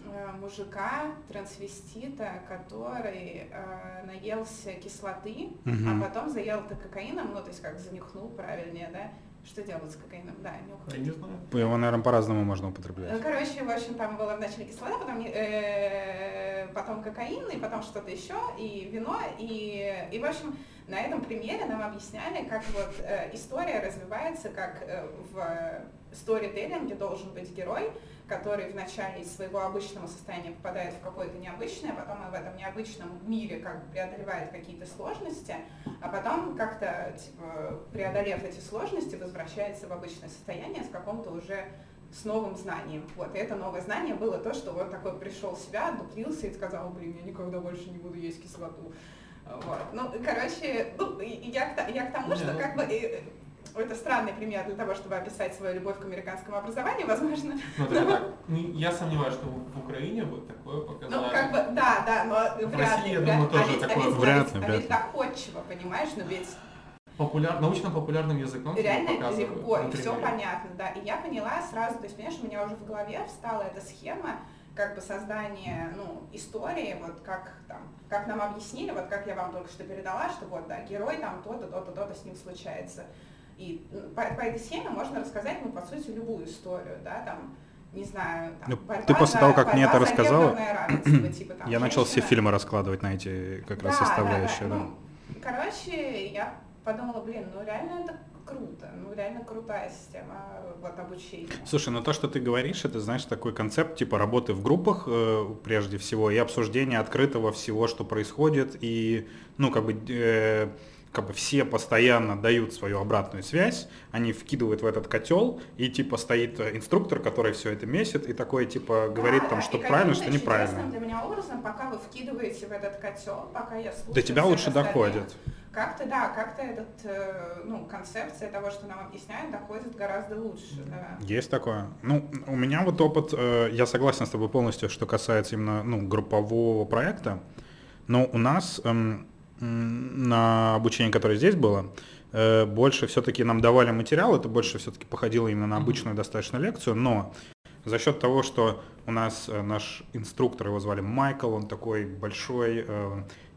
э, мужика, трансвестита, который э, наелся кислоты, угу. а потом заел это кокаином, ну, то есть как занюхнул правильнее, да, что делать с кокаином? Да, нюхать. Я не знаю. Его, наверное, по-разному можно употреблять. Ну, короче, в общем, там было вначале кислота, потом, э, потом кокаин, и потом что-то еще, и вино, и, и, в общем, на этом примере нам объясняли, как вот э, история развивается, как э, в сторителлинге должен быть герой, который вначале из своего обычного состояния попадает в какое-то необычное, а потом в этом необычном мире как бы преодолевает какие-то сложности, а потом как-то типа, преодолев эти сложности, возвращается в обычное состояние с каком-то уже с новым знанием. Вот, и это новое знание было то, что вот такой пришел в себя, дуплился и сказал, блин, я никогда больше не буду есть кислоту. Вот. Ну, короче, ну, я, я к тому, что как бы это странный пример для того, чтобы описать свою любовь к американскому образованию, возможно. Ну, но... так, ну, я сомневаюсь, что в Украине бы такое показали. Ну, как бы, да, да, но в вряд России, ли. я думаю, тоже а ведь, такое. А ведь, вряд ли, а ведь доходчиво, понимаешь, но ведь Популяр... научно-популярным языком Реально легко, и все понятно, да. И я поняла сразу, то есть, понимаешь, у меня уже в голове встала эта схема, как бы создание ну, истории, вот как там, как нам объяснили, вот как я вам только что передала, что вот, да, герой там то-то, то-то, то-то с ним случается. И по, по этой схеме можно рассказать, ну, по сути, любую историю, да, там, не знаю, там, ну, ты после того, как мне это рассказала, типа, там, я начал все фильмы раскладывать на эти как раз да, составляющие, да. да. Ну, короче, я подумала, блин, ну реально это круто, ну реально крутая система вот обучения. Слушай, ну то, что ты говоришь, это, знаешь, такой концепт типа работы в группах э, прежде всего и обсуждения открытого всего, что происходит, и, ну, как бы... Э, как бы все постоянно дают свою обратную связь, они вкидывают в этот котел, и типа стоит э, инструктор, который все это месит, и такой типа говорит да, там, что правильно, что неправильно. для меня образом, пока вы вкидываете в этот котел, пока я слушаю... До тебя лучше доходит. Как-то, да, как-то этот, э, ну, концепция того, что нам объясняют, доходит гораздо лучше, да. Есть такое. Ну, у меня вот опыт, э, я согласен с тобой полностью, что касается именно, ну, группового проекта, но у нас эм, на обучение, которое здесь было, э, больше все-таки нам давали материал, это больше все-таки походило именно на обычную достаточно лекцию, но за счет того, что у нас э, наш инструктор, его звали Майкл, он такой большой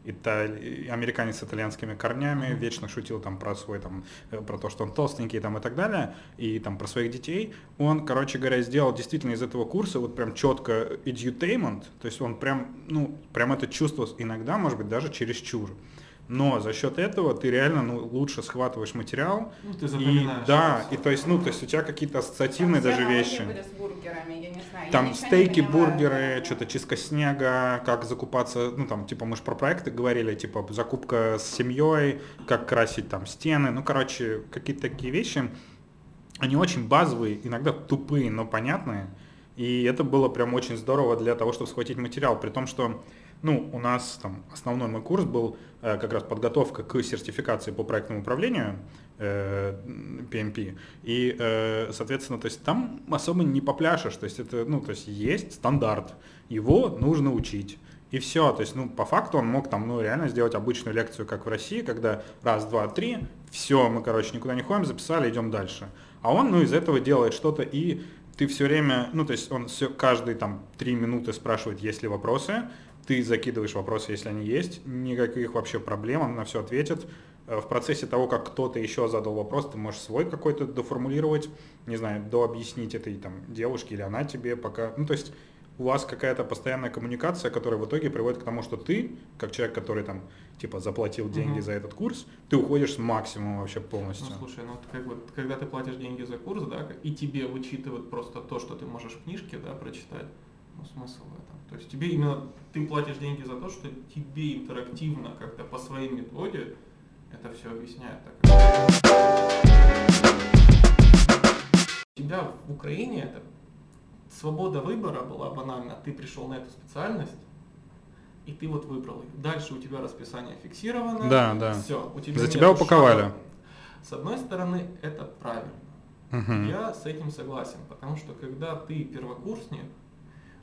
италь... американец с итальянскими корнями, mm-hmm. вечно шутил там про свой там, э, про то, что он толстенький там и так далее, и там про своих детей. Он, короче говоря, сделал действительно из этого курса вот прям четко edutainment, то есть он прям, ну, прям это чувство иногда, может быть, даже чересчур но за счет этого ты реально ну, лучше схватываешь материал. Ну, ты и, да, и то есть, ну, то есть у тебя какие-то ассоциативные даже вещи. Были с бургерами, я не знаю. Там стейки, бургеры, что-то чистка снега, как закупаться, ну там, типа, мы же про проекты говорили, типа, закупка с семьей, как красить там стены, ну, короче, какие-то такие вещи. они очень базовые, иногда тупые, но понятные. И это было прям очень здорово для того, чтобы схватить материал, при том, что ну, у нас там основной мой курс был э, как раз подготовка к сертификации по проектному управлению э, PMP. И, э, соответственно, то есть там особо не попляшешь. То есть это, ну, то есть есть стандарт, его нужно учить. И все, то есть, ну, по факту он мог там, ну, реально сделать обычную лекцию, как в России, когда раз, два, три, все, мы, короче, никуда не ходим, записали, идем дальше. А он, ну, из этого делает что-то, и ты все время, ну, то есть он все, каждые там три минуты спрашивает, есть ли вопросы, ты закидываешь вопросы, если они есть, никаких вообще проблем, он на все ответит. Э, в процессе того, как кто-то еще задал вопрос, ты можешь свой какой-то доформулировать, не знаю, дообъяснить этой там девушке или она тебе пока, ну, то есть у вас какая-то постоянная коммуникация, которая в итоге приводит к тому, что ты, как человек, который там типа заплатил деньги угу. за этот курс, ты уходишь с максимумом вообще полностью. Ну слушай, ну как бы, когда ты платишь деньги за курс, да, и тебе вычитывают просто то, что ты можешь в книжке, да, прочитать, ну смысл в этом. То есть тебе именно ты платишь деньги за то, что тебе интерактивно как-то по своей методе это все объясняет. Так. У тебя в Украине это свобода выбора была банально. Ты пришел на эту специальность, и ты вот выбрал ее. Дальше у тебя расписание фиксировано. Да, да. Все, у тебя За тебя упаковали. Шага. С одной стороны, это правильно. Угу. Я с этим согласен, потому что когда ты первокурсник,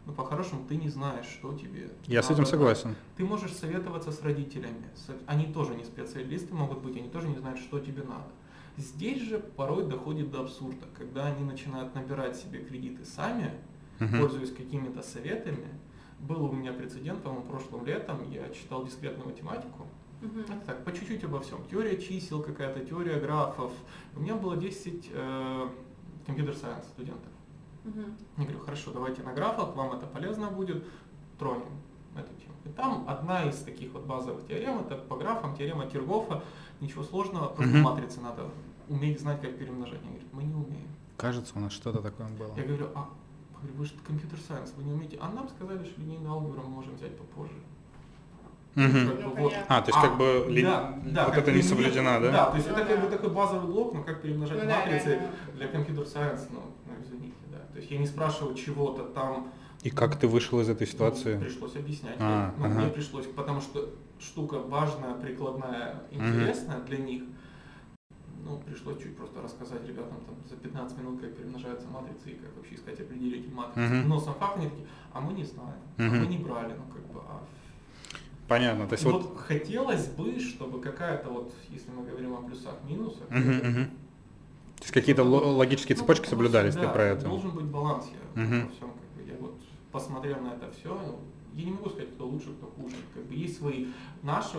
ну, по-хорошему, ты не знаешь, что тебе. Я надо. с этим согласен. Ты можешь советоваться с родителями. Они тоже не специалисты могут быть, они тоже не знают, что тебе надо. Здесь же порой доходит до абсурда, когда они начинают набирать себе кредиты сами, uh-huh. пользуясь какими-то советами. Был у меня прецедент, по-моему, прошлым летом я читал дискретную математику. Это так, по чуть-чуть обо всем. Теория чисел какая-то, теория графов. У меня было 10 э, компьютер-сайенс студентов. Uh-huh. Я говорю, хорошо, давайте на графах, вам это полезно будет, тронем эту тему. И там одна из таких вот базовых теорем, это по графам, теорема Киргофа, ничего сложного, просто uh-huh. матрицы надо уметь знать, как перемножать. Они говорят, мы не умеем. Кажется, у нас что-то такое было. Я говорю, а вы же компьютер сайенс, вы не умеете. А нам сказали, что линейную алгебру мы можем взять попозже. Угу. вот. А, то есть а, как бы ли... да, да, вот это не соблюдено, да? Да, то есть это как бы такой базовый блок, но как перемножать ну, матрицы да, да. для компьютер сайенс, ну, ну, извините, да. То есть я не спрашивал чего-то там. И как ты вышел из этой ситуации? Ну, пришлось объяснять. А, ну, ага. Мне пришлось, потому что штука важная, прикладная, интересная угу. для них ну, пришлось чуть просто рассказать ребятам там, за 15 минут, как перемножаются матрицы и как вообще искать определитель матрицы. Uh-huh. Но сам факт они такие, а мы не знаем, uh-huh. а мы не брали, ну как бы, а Понятно. То есть вот, вот хотелось бы, чтобы какая-то вот, если мы говорим о плюсах, минусах, uh-huh, uh-huh. То есть какие-то ну, логические цепочки ну, соблюдались да, ты про это. Должен быть баланс я uh-huh. во всем, как бы я вот посмотрел на это все, я не могу сказать, кто лучше, кто хуже. Как бы есть свои наши,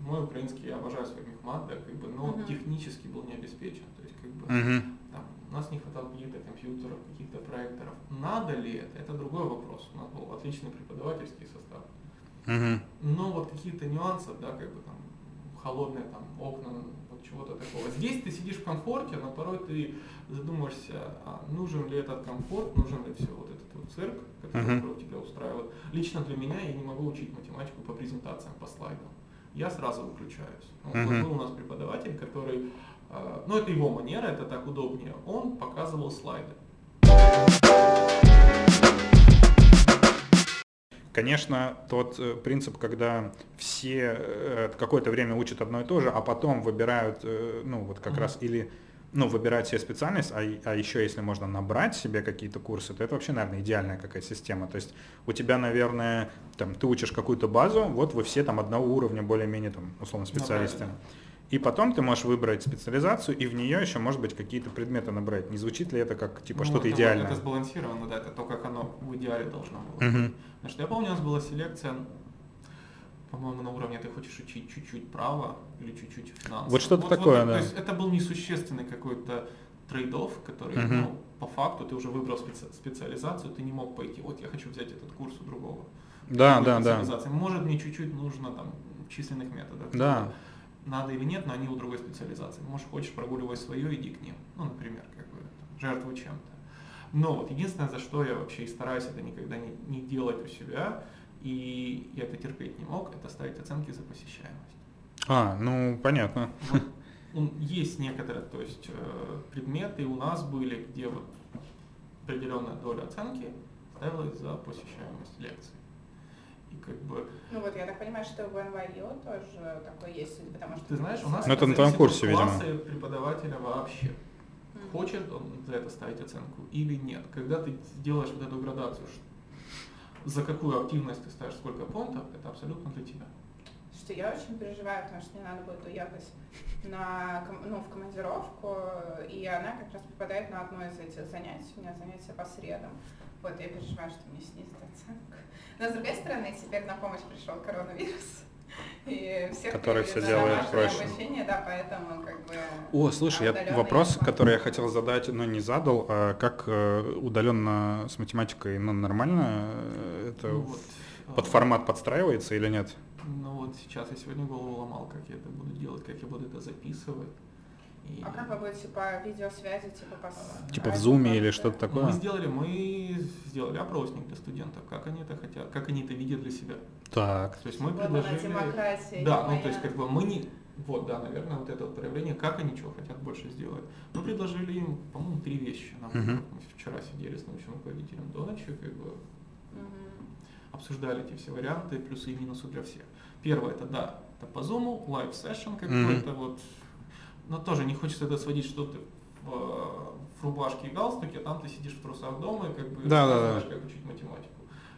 мой украинский, я обожаю свой мехмат, да, как бы, но uh-huh. технически был не обеспечен. То есть, как бы, uh-huh. там, у нас не хватало каких-то компьютеров, каких-то проекторов. Надо ли это? Это другой вопрос. У нас был отличный преподавательский состав. Uh-huh. Но вот какие-то нюансы, да, как бы там холодные там окна, чего-то такого. Здесь ты сидишь в комфорте, но порой ты задумаешься, а нужен ли этот комфорт, нужен ли все вот этот вот цирк, который uh-huh. тебя устраивает. Лично для меня я не могу учить математику по презентациям, по слайдам. Я сразу выключаюсь. Вот, uh-huh. был у нас преподаватель, который, э, ну это его манера, это так удобнее, он показывал слайды. Конечно, тот э, принцип, когда все э, какое-то время учат одно и то же, а потом выбирают, э, ну вот как mm-hmm. раз или ну, выбирать себе специальность, а, а еще если можно набрать себе какие-то курсы, то это вообще, наверное, идеальная какая система. То есть у тебя, наверное, там, ты учишь какую-то базу, вот вы все там одного уровня более-менее, там, условно, специалисты. Ну, и потом ты можешь выбрать специализацию, и в нее еще, может быть, какие-то предметы набрать. Не звучит ли это как типа ну, что-то это, идеальное? Это сбалансировано, да, это то, как оно в идеале должно было. Угу. Потому что я помню, у нас была селекция, по-моему, на уровне ты хочешь учить чуть-чуть право или чуть-чуть финансов. Вот что-то вот, такое, вот, да. То есть это был несущественный какой-то трейдов, который, угу. ну, по факту, ты уже выбрал специ- специализацию, ты не мог пойти, вот я хочу взять этот курс у другого. Да, да, да. Может, мне чуть-чуть нужно там численных методов. Да надо или нет, но они у другой специализации. Может, хочешь, прогуливай свое, иди к ним. Ну, например, как бы жертвуй чем-то. Но вот единственное, за что я вообще и стараюсь это никогда не, не делать у себя, и я это терпеть не мог, это ставить оценки за посещаемость. А, ну понятно. Вот, он, есть некоторые, то есть э, предметы у нас были, где вот определенная доля оценки ставилась за посещаемость лекций. Как бы... Ну вот я так понимаю, что в НВЮ тоже такое есть, потому что... Ты знаешь, у нас Ну, это на твоем курсе, видимо. преподавателя вообще. Хочет он за это ставить оценку или нет. Когда ты делаешь вот эту градацию, за какую активность ты ставишь сколько пунктов, это абсолютно для тебя. Что я очень переживаю, потому что мне надо будет уехать на, ну, в командировку, и она как раз попадает на одно из этих занятий, у меня занятия по средам. Вот, я переживаю, что мне снизит оценка. Но с другой стороны, теперь на помощь пришел коронавирус. И всех Который на делает проще. обучение, да, поэтому как бы... О, слушай, я вопрос, я могу. который я хотел задать, но не задал, а как э, удаленно с математикой, ну, нормально? э, Это Ну вот, под э, формат подстраивается или нет? Ну вот сейчас я сегодня голову ломал, как я это буду делать, как я буду это записывать. И А как вы будете по видеосвязи, типа по... Типа в зуме или что-то Мы такое? сделали, мы сделали опросник для студентов, как они это хотят, как они это видят для себя. Так. То есть мы Вот она, предложили... демократия, Да, ну то есть моя. как бы мы не... Вот, да, наверное, вот это вот проявление, как они чего хотят больше сделать. Мы предложили им, по-моему, три вещи. на выбор. Мгм. Мы вчера сидели с научным руководителем до ночи, как бы Мгм. обсуждали эти все варианты, плюсы и минусы для всех. Первое, это да, это по Zoom, live session какой-то вот. Но тоже не хочется это сводить, что ты в, э, рубашке и галстуке, а там ты сидишь в трусах дома и как бы Да, да, да. как учить математику.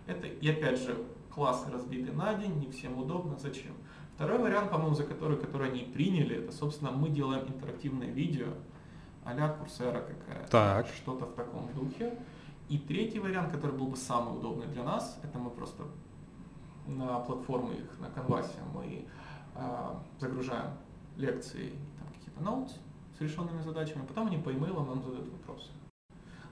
Это, и опять же, классы разбиты на день, не всем удобно, зачем. Второй вариант, по-моему, за который, который они приняли, это, собственно, мы делаем интерактивное видео, а-ля курсера какая-то, что-то в таком духе. И третий вариант, который был бы самый удобный для нас, это мы просто на платформы их, на конвасе мы а, загружаем лекции, ноутс с решенными задачами, потом они по имейлам нам задают вопросы.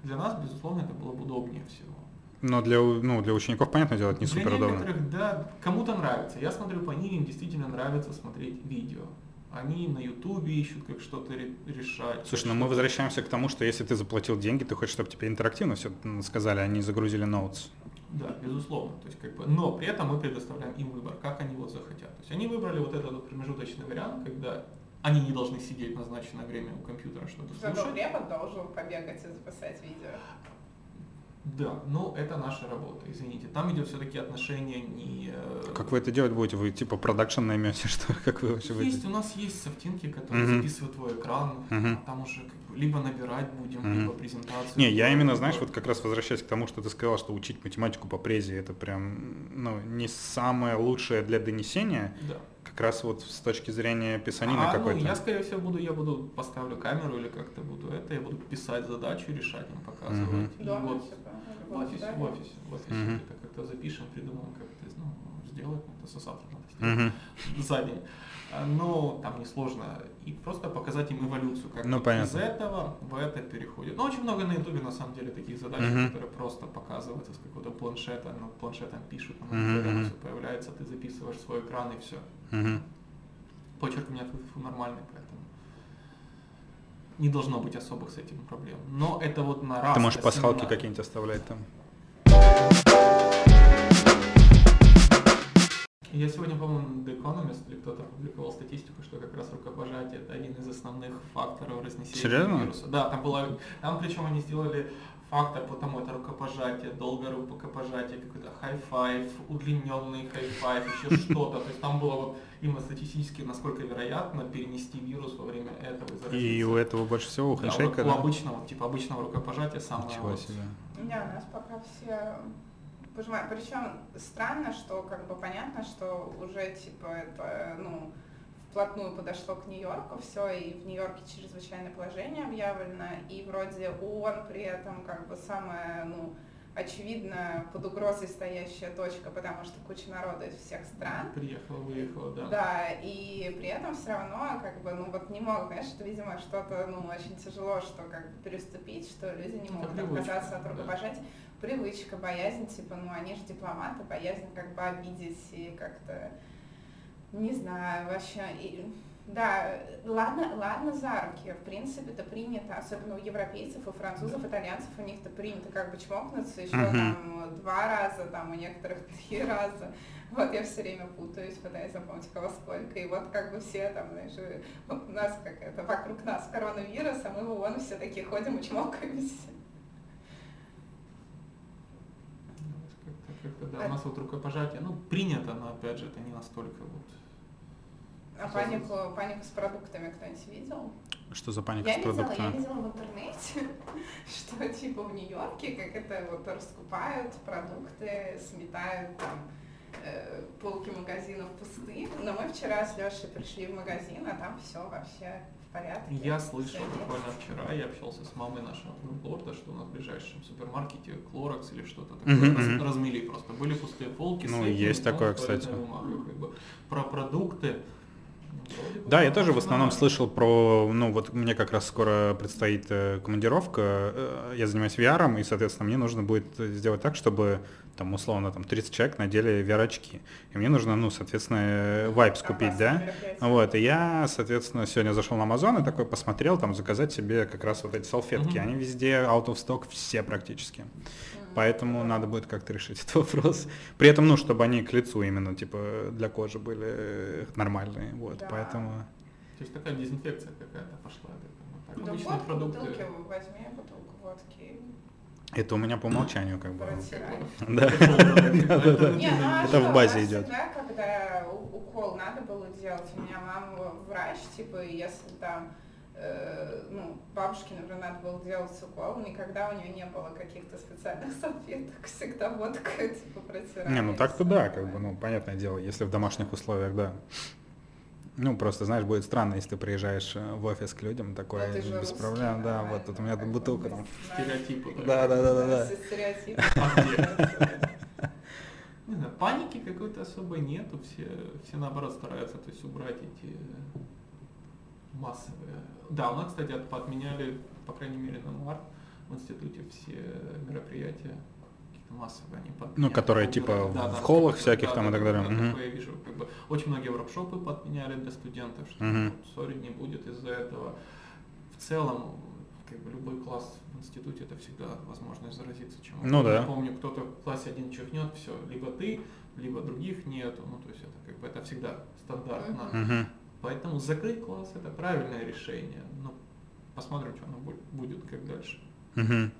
Для нас, безусловно, это было бы удобнее всего. Но для, ну, для учеников, понятное дело, это не Для супер удобно. некоторых, да, кому-то нравится. Я смотрю по ним, им действительно нравится смотреть видео. Они на ютубе ищут, как что-то ре- решать. Слушай, ну мы возвращаемся к тому, что если ты заплатил деньги, ты хочешь, чтобы тебе интерактивно все сказали, они загрузили ноутс. Да, безусловно. То есть, как бы, но при этом мы предоставляем им выбор, как они вот захотят. То есть они выбрали вот этот вот промежуточный вариант, когда они не должны сидеть назначенное время у компьютера, чтобы Зато слушать. препод должен побегать и записать видео. Да, но это наша работа, извините. Там идет все-таки отношение не... э, Как вы это делать будете? Вы типа продакшн наймете, что? Как вы вообще Есть, будете? у нас есть софтинки, которые Мгм. записывают твой экран, Мгм. а там уже как бы либо набирать будем, Мгм. либо презентацию. Не, я именно, знаешь, вот как раз возвращаясь к тому, что ты сказал, что учить математику по презе это прям, ну, не самое лучшее для донесения, Да. Как раз вот с точки зрения писанины а, ну, какой-то. я, скорее всего, буду, я буду поставлю камеру или как-то буду это, я буду писать задачу, решать им, показывать. Мгм. И Дома, вот в офисе, да? в офисе, в офисе Мгм. где-то как-то запишем, придумаем, как это ну, сделать, ну, это со завтра надо сделать, за день. Но там несложно. И просто показать им эволюцию, как Ну, понятно. из этого в это переходит. Ну, очень много на ютубе на самом деле таких задач, Мгм. которые просто показываются с какого-то планшета, на планшетом пишут, на мониторе мгм. все появляется, ты записываешь свой экран и все. Мгм. Почерк у меня нормальный, поэтому не должно быть особых с этим проблем. Но это вот на раз. Ты можешь пасхалки, Семинар. какие-нибудь оставлять там. Я сегодня, по-моему, The Economist или кто-то опубликовал статистику, что как раз рукопожатие это один из основных факторов разнесения Серьезно? вируса. Да, там была, там причем они сделали фактор по тому, это рукопожатие, долгое рукопожатие, какой-то high five, удлиненный high five, еще что-то. То есть там было вот именно статистически, насколько вероятно перенести вирус во время этого и заразиться. И у этого больше всего, у Да, handshake а, у, да? у обычного, типа обычного рукопожатия самое Ничего вот- себе. Не, у нас пока все пожимают. Причем странно, что как бы понятно, что уже типа это, ну, вплотную подошло к Нью-Йорку все, и в Нью-Йорке чрезвычайное положение объявлено, и вроде ООН при этом как бы самая, ну, очевидно под угрозой стоящая точка, потому что куча народу из всех стран. Приехала, выехала, да. Да, и при этом все равно, как бы, ну вот не могут, знаешь, это, видимо, что-то, ну, очень тяжело, что как бы переступить, что люди не могут привычка, отказаться от да. рукопожатия. Привычка, боязнь, типа, ну, они же дипломаты, боязнь как бы обидеть и как-то, не знаю, вообще, и Да, ладно, ладно за руки. В принципе, это принято, особенно у европейцев, у французов, итальянцев, у них это принято как бы чмокнуться еще там два раза, там у некоторых три раза. Вот я все время путаюсь, пытаюсь запомнить кого сколько. И вот как бы все там, знаешь, вот у нас как это, вокруг нас коронавирус, а мы вон все такие ходим и чмокаемся. Как-то, да, А- у нас вот рукопожатие, ну, принято, но опять же, это не настолько вот. А панику, панику с продуктами кто-нибудь видел? Что за паника Я с видела, я продуктами? видела в интернете, что типа в Нью-Йорке, как это вот раскупают продукты, сметают там э, полки магазинов пустые. Но мы вчера с Лешей пришли в магазин, а там все вообще порядке. Я слышал буквально вчера, я общался с мамой нашего лорда, что у нас в ближайшем супермаркете Clorox или что-то такое Мгм, раз- размели просто. Были пустые полки Ну, есть такое, кстати. бумагой, как бы. Про продукты. ну, Да, я тоже в основном слышал про, ну вот мне как раз скоро предстоит э, командировка, э, я занимаюсь VR, и, соответственно, мне нужно будет сделать так, чтобы там условно там 30 человек надели VR-очки. И мне нужно, ну, соответственно, э, Vibes купить, Опасное да? Вот, и я, соответственно, сегодня зашел на Amazon и такой посмотрел, там, заказать себе как раз вот эти салфетки. Они везде out of stock, все практически. Поэтому надо будет как-то решить этот вопрос. При этом, ну, чтобы они к лицу именно, типа, для кожи были нормальные. Вот, Да. поэтому... То есть такая дезинфекция какая-то пошла. Да обычные вот, продукты. бутылки возьми, бутылку водки. Это у меня по умолчанию как бы. Да. Не, ну а Это в базе идет. Всегда, когда укол надо было делать, у меня мама врач, типа, если там, э, ну, бабушке, например, надо было делать укол, никогда у нее не было каких-то специальных салфеток, всегда водка, типа, протирается. Не, ну так-то да, как бы, ну, понятное дело, если в домашних условиях, да. Ну, просто, знаешь, будет странно, если ты приезжаешь э, в офис к людям, такое ты же без русский, проблем, да, нормально, вот тут у меня тут бутылка там. да. Стереотипы. Да, да, да, да, да. Стереотипы. А? Не знаю, паники какой-то особой нету, все, все наоборот стараются то есть, убрать эти массовые. Да, у нас, кстати, от- поотменяли, по крайней мере, на март в институте все мероприятия массовые, они поотменяли. Ну, которые, типа, Да, в да, холлах да, всяких да, там и да, так далее. да, такое я вижу, как бы, очень многие воркшопы поотменяли для студентов, что вот, сори, не будет из-за этого. В целом, как бы любой класс в институте это всегда возможность заразиться чем Ну да. Я помню, кто-то в классе один чихнет, все, либо ты, либо других нету. Ну, то есть это как бы это всегда стандартно. Мгм. Поэтому закрыть класс это правильное решение. Ну, посмотрим, что оно будет, будет как дальше. Мгм.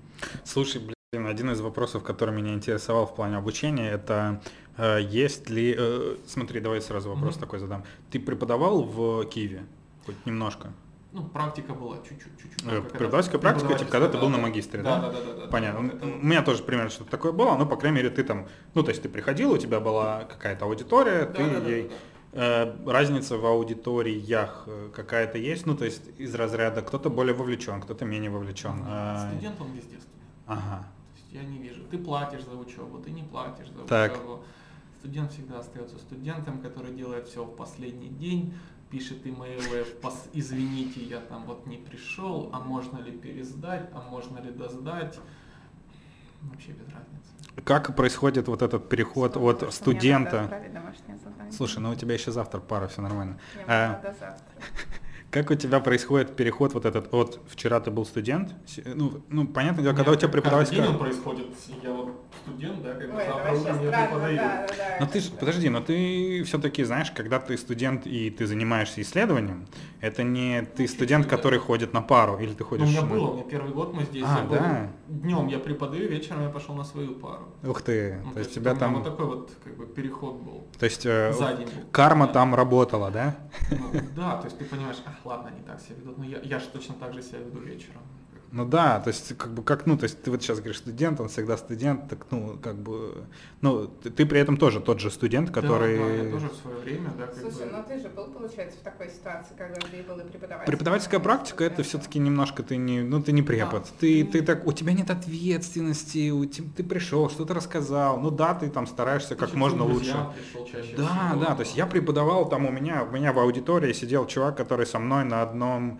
Слушай, блин, один из вопросов, который меня интересовал в плане обучения, это э, есть ли... э, смотри, давай сразу вопрос Мгм. такой задам. Ты преподавал в Киеве? Хоть немножко? Ну, практика была чуть-чуть, чуть-чуть. Э, Ну, преподавательская практика, типа, когда ты был на да, магистре, да? да? Да, да, да, да. Понятно. Это У меня тоже примерно что-то такое было, но, по крайней мере, ты там... Ну, то есть ты приходил, у тебя была какая-то аудитория, Да, ты да, да, да, ей... да. Э, разница в аудиториях э, какая-то есть? Ну, то есть из разряда кто-то более вовлечен, кто-то менее вовлечен. А, Студент, он везде студент. Ага. Я не вижу. Ты платишь за учебу, ты не платишь за Так. учебу. Студент всегда остается студентом, который делает все в последний день, пишет имейлы, «Пос- извините, я там вот не пришел, а можно ли пересдать, а можно ли досдать. Вообще без разницы. Как происходит вот этот переход Сколько от студента? Слушай, ну у тебя еще завтра пара, все нормально. Мне а- надо завтра. Как у тебя происходит переход вот этот от вчера ты был студент? Ну, ну понятное дело, У когда у тебя каждый день он происходит, я вот студент, да, как бы завтра вообще утром я странно, преподаю. да, да, да. Но ты ж, это- подожди, но ты все-таки знаешь, когда ты студент и ты занимаешься исследованием, это не ты студент, да. который ходит на пару, или ты Ну, ходишь... у меня на- было, у меня первый год мы здесь, А, я был, да? днем я преподаю, вечером я пошел на свою пару. Ух ты, Ну, то есть у тебя там... вот такой вот как бы переход был. То есть э, карма Да. там работала, да? Ну, да, то есть ты понимаешь, ладно, они так себя ведут, но я, я же точно так же себя веду вечером. Ну да, то есть как бы как, ну, то есть ты вот сейчас говоришь студент, он всегда студент, так ну как бы, ну ты, ты при этом тоже тот же студент, который... Да, да, я тоже в свое время, да, как Слушай, бы... ну ты же был, получается, в такой ситуации, когда ты был и преподаватель. Преподавательская практика это все-таки немножко ты не, ну ты не препод, ты, ты так, у тебя нет ответственности, у тебя, ты пришел, что-то рассказал, ну да, ты там стараешься как Еще можно лучше. чаще Да, всего, да, то есть я преподавал там у меня, у меня в аудитории сидел чувак, который со мной на одном,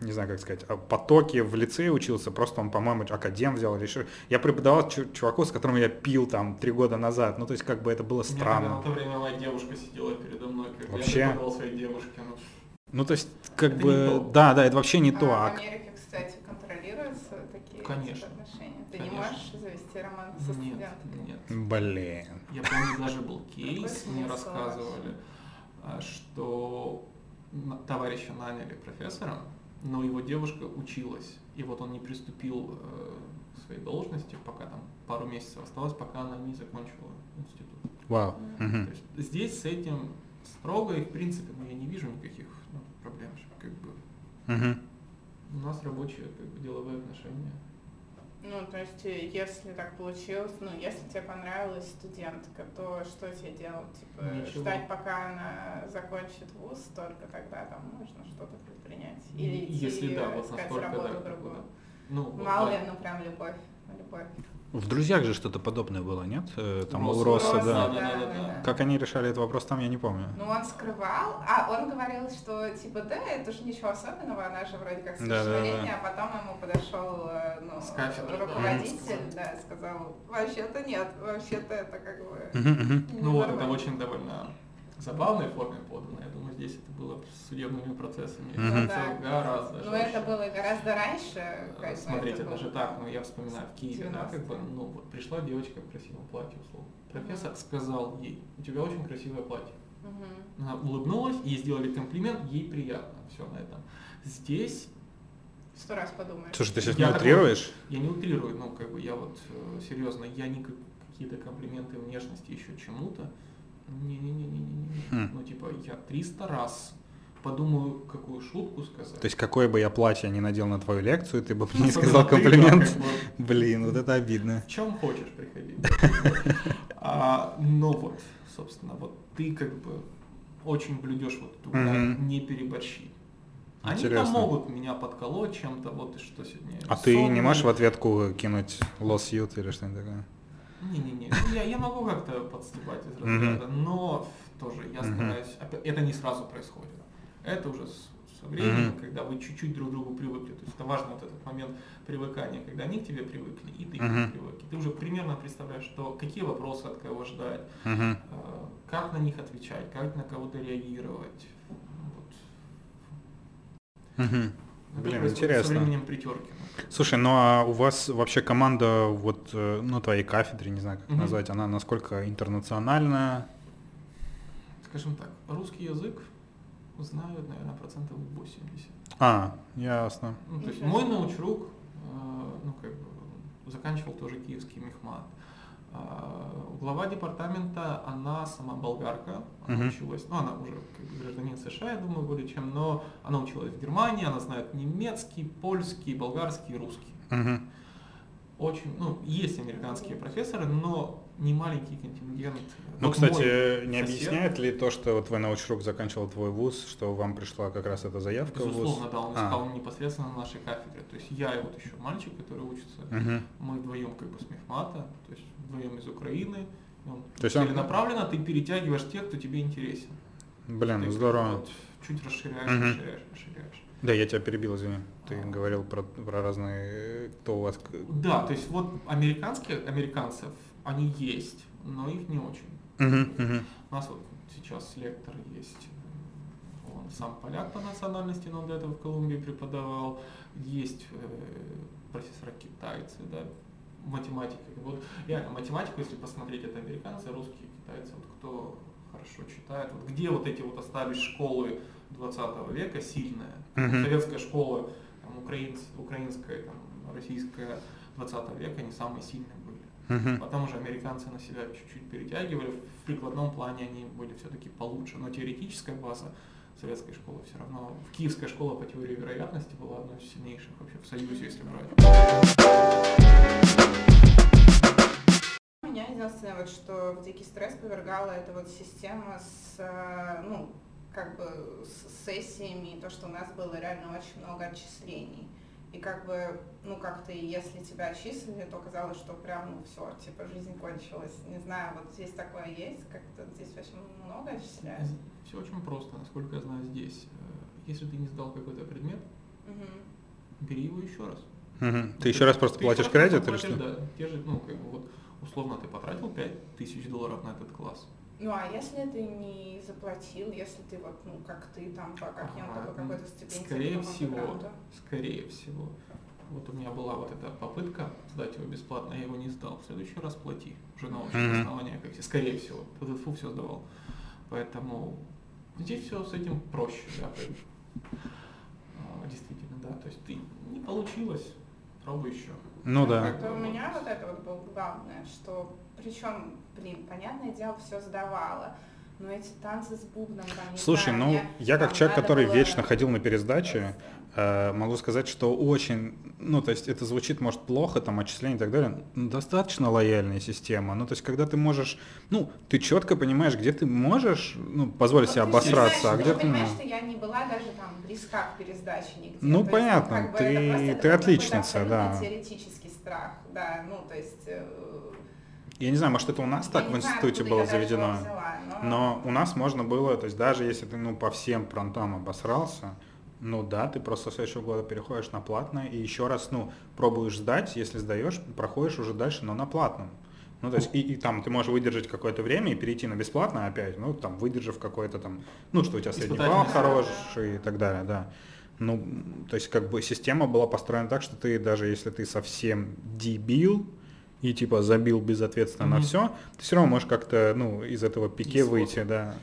не знаю как сказать, а, потоке в лицее учился, просто он, по-моему, академ взял или еще. Я преподавал чу- чуваку, с которым я пил там три года назад, ну то есть как бы это было странно. тогда в то время моя девушка сидела передо мной, как Вообще? я преподавал своей девушке, ну, Ну, то есть, как Это бы, не да, да, это вообще не то. А а в Америке, кстати, контролируются такие Конечно. отношения. Ты не Конечно. можешь завести роман со Нет, студенткой? нет. Блин. Я помню, даже был кейс, мне рассказывали, а, что товарища наняли профессором, но его девушка училась, и вот он не приступил э, к своей должности, пока там пару месяцев осталось, пока она не закончила институт. Вау. Мгм. То есть здесь с этим строго, и в принципе ну, я не вижу никаких ну, проблем, как бы Мгм. у нас рабочие как бы, деловые отношения. Ну, то есть, э, если так получилось, ну, если тебе понравилась студентка, то что тебе делать? Типа, Ничего. ждать, пока она закончит вуз, только тогда там можно что-то предпринять? Или идти Если да, вот искать работу да, другую? да. Ну, Мало да. ли, ну, прям любовь, любовь. В «Друзьях» же что-то подобное было, нет? Э, Там у Росса, да. да, да, да, да. Как они решали этот вопрос, там я не помню. Ну, он скрывал, а он говорил, что, типа, да, это же ничего особенного, она же вроде как Да, да, да. совершеннолетняя, а потом ему подошел, э, ну, С кафедры, да, руководитель, сказал. да, сказал, вообще-то нет, вообще-то это как бы... Ну вот, это ненормально». очень довольно забавной форме подано. Здесь это было с судебными процессами. Ну это да. гораздо Ну, это жестче. было гораздо раньше. Э, как Смотрите, это даже было. так, ну я вспоминаю в Киеве, да, как бы, 90-е. ну вот пришла девочка в красивом платье, условно. Профессор сказал ей, у тебя очень красивое платье. Мгм. Она улыбнулась, ей сделали комплимент, ей приятно, все на этом. Здесь Сто раз подумаешь. Слушай, ты сейчас Я не такой- утрируешь? я не утрирую, ну как бы я вот э, серьезно, я не как- какие-то комплименты внешности еще чему-то. Не-не-не-не-не-не. Хм. Ну типа я 300 раз подумаю, какую шутку сказать. То есть, какое бы я платье не надел на твою лекцию, ты бы Ну, мне не собственно, сказал комплимент. Блин, вот это обидно. В чем хочешь приходить. А, ну вот, собственно, вот ты как бы очень блюдешь вот эту не переборщи. Они там могут меня подколоть чем-то, вот и что сегодня. А ты не можешь в ответку кинуть Lost Youth или что-нибудь такое? Не-не-не, ну, я, я могу как-то подстебать из разряда, но тоже я стараюсь, это не сразу происходит. Это уже с- со временем, Мгм. когда вы чуть-чуть друг к другу привыкли. То есть это важно вот этот момент привыкания, когда они к тебе привыкли, и ты к ним привык. И ты уже примерно представляешь, что какие вопросы от кого ждать, Мгм. э, как на них отвечать, как на кого-то реагировать. Вот. Мгм. Это Блин, интересно. Со временем притерки. Слушай, ну а у вас вообще команда, вот, э, ну, твоей кафедры, не знаю, как Мгм. назвать, она насколько интернациональная? Скажем так, русский язык знают, наверное, процентов 80. А, ясно. Ну, то есть мой научрук, э, ну, как бы, заканчивал тоже киевский мехмат. А, Глава департамента, она сама болгарка, она Мгм. училась, ну, она уже гражданин США, я думаю, более чем, но она училась в Германии, она знает немецкий, польский, болгарский, русский. Мгм. Очень, ну, есть американские профессоры, но не маленький контингент. Ну, Вот кстати, не сосед- объясняет ли то, что вот твой научрук заканчивал твой вуз, что вам пришла как раз эта заявка в вуз? Безусловно, да, он А. искал непосредственно на нашей кафедре. То есть я и вот еще мальчик, который учится, Мгм. мы вдвоем как бы с мехмата, то есть вдвоем из Украины. Он То есть он- целенаправленно ты перетягиваешь тех, кто тебе интересен. Блин, Ты здорово. вот чуть расширяешь, Мгм. расширяешь, расширяешь. Да, я тебя перебил, извини. Ты А. говорил про, про разные, кто у вас... Да, то есть вот американские, американцев, они есть, но их не очень. Мгм, мгм. У нас вот сейчас лектор есть, он сам поляк по национальности, но он до этого в Колумбии преподавал. Есть э, профессора китайцы, да, математика. Вот реально, математику, если посмотреть, это американцы, русские, китайцы, вот кто хорошо читает, вот где вот эти вот остались школы 20 века сильные, Мгм. советская школа, там, украинц, украинская, там, российская 20 века, они самые сильные были. Мгм. Потом уже американцы на себя чуть-чуть перетягивали. В прикладном плане они были все-таки получше. Но теоретическая база советской школы все равно. Киевская школа по теории вероятности была одной из сильнейших вообще в Союзе, если брать. Меня единственное, вот, что в дикий стресс повергала, это вот система с, э, ну, как бы с сессиями, и то, что у нас было реально очень много отчислений. И как бы, ну как-то, если тебя отчислили, то казалось, что прям, ну все, типа жизнь кончилась. Не знаю, вот здесь такое есть, как-то здесь очень много отчисляют. Все очень просто, насколько я знаю здесь. Э, Если ты не сдал какой-то предмет, Мгм. бери его еще раз. Мгм. Ты еще раз просто Ты платишь кредит или что? Да, те же, ну, как бы вот, условно, ты потратил 5000 долларов на этот класс, Ну а если ты не заплатил, если ты вот, ну, как ты там по каким-то, по какой-то стипендии, Скорее всего, гранту? скорее всего. Вот у меня была вот эта попытка сдать его бесплатно, я его не сдал. В следующий раз плати. Уже на общее Мгм. основание, как все. Скорее всего. фу все сдавал. Поэтому здесь все с этим проще, да, как. А, Действительно, да. То есть ты не получилось, пробуй еще. Ну да. Это у меня вот это вот было главное, что, причем, блин, понятное дело, все сдавала, но эти танцы с бубном, там, Слушай, знаю, ну мне я как человек, который было вечно ходил на пересдачи, могу сказать, что очень, ну то есть это звучит может плохо, там отчисления и так далее, но достаточно лояльная система. Ну то есть когда ты можешь, ну ты четко понимаешь, где ты можешь, ну позволить Вот себе обосраться, знаешь, а где ты понимаешь, что я не была даже там близка к пересдаче нигде. Ну, То есть, понятно, как бы ты- это просто- это отличница, да. теоретический страх, да, ну, то есть... э, Я не знаю, может это у нас я так в знаю, институте откуда было заведено. взяла, Но у нас можно было, то есть даже если ты ну по всем фронтам обосрался, ну да, ты просто с следующего года переходишь на платное и еще раз, ну, пробуешь сдать, если сдаешь, проходишь уже дальше, но на платном. Ну, то есть, и, и там ты можешь выдержать какое-то время и перейти на бесплатное опять, ну, там, выдержав какой-то там, ну, что у тебя средний балл хороший и так далее, да. Ну, то есть, как бы система была построена так, что ты, даже если ты совсем дебил и, типа, забил безответственно на Мгм. все, ты все равно можешь как-то, ну, из этого пике Исход. выйти, да.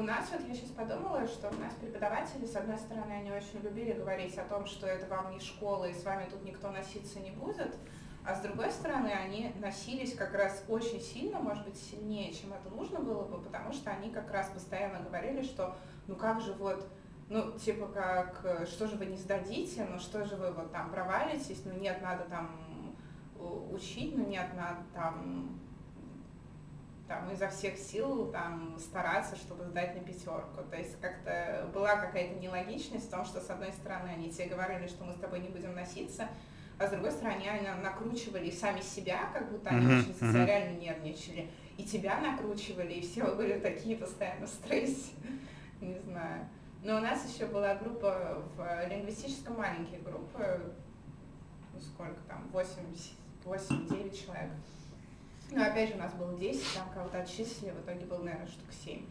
У нас, вот я сейчас подумала, что у нас преподаватели, с одной стороны, они очень любили говорить о том, что это вам не школа, и с вами тут никто носиться не будет, а с другой стороны, они носились как раз очень сильно, может быть, сильнее, чем это нужно было бы, потому что они как раз постоянно говорили, что ну как же вот, ну типа как, э, что же вы не сдадите, ну что же вы вот там провалитесь, ну нет, надо там у- учить, ну нет, надо там там изо всех сил там стараться, чтобы сдать на пятерку. То есть как-то была какая-то нелогичность в том, что с одной стороны они тебе говорили, что мы с тобой не будем носиться, а с другой стороны они на- накручивали сами себя, как будто они Мгм, очень тебя реально нервничали, и тебя накручивали, и все были такие постоянно в стрессе, не знаю. Но у нас еще была группа в лингвистическом маленькие группы, ну сколько там, 8-9 человек. Ну, опять же, у нас было 10, там кого-то отчислили, в итоге было, наверное, штук 7.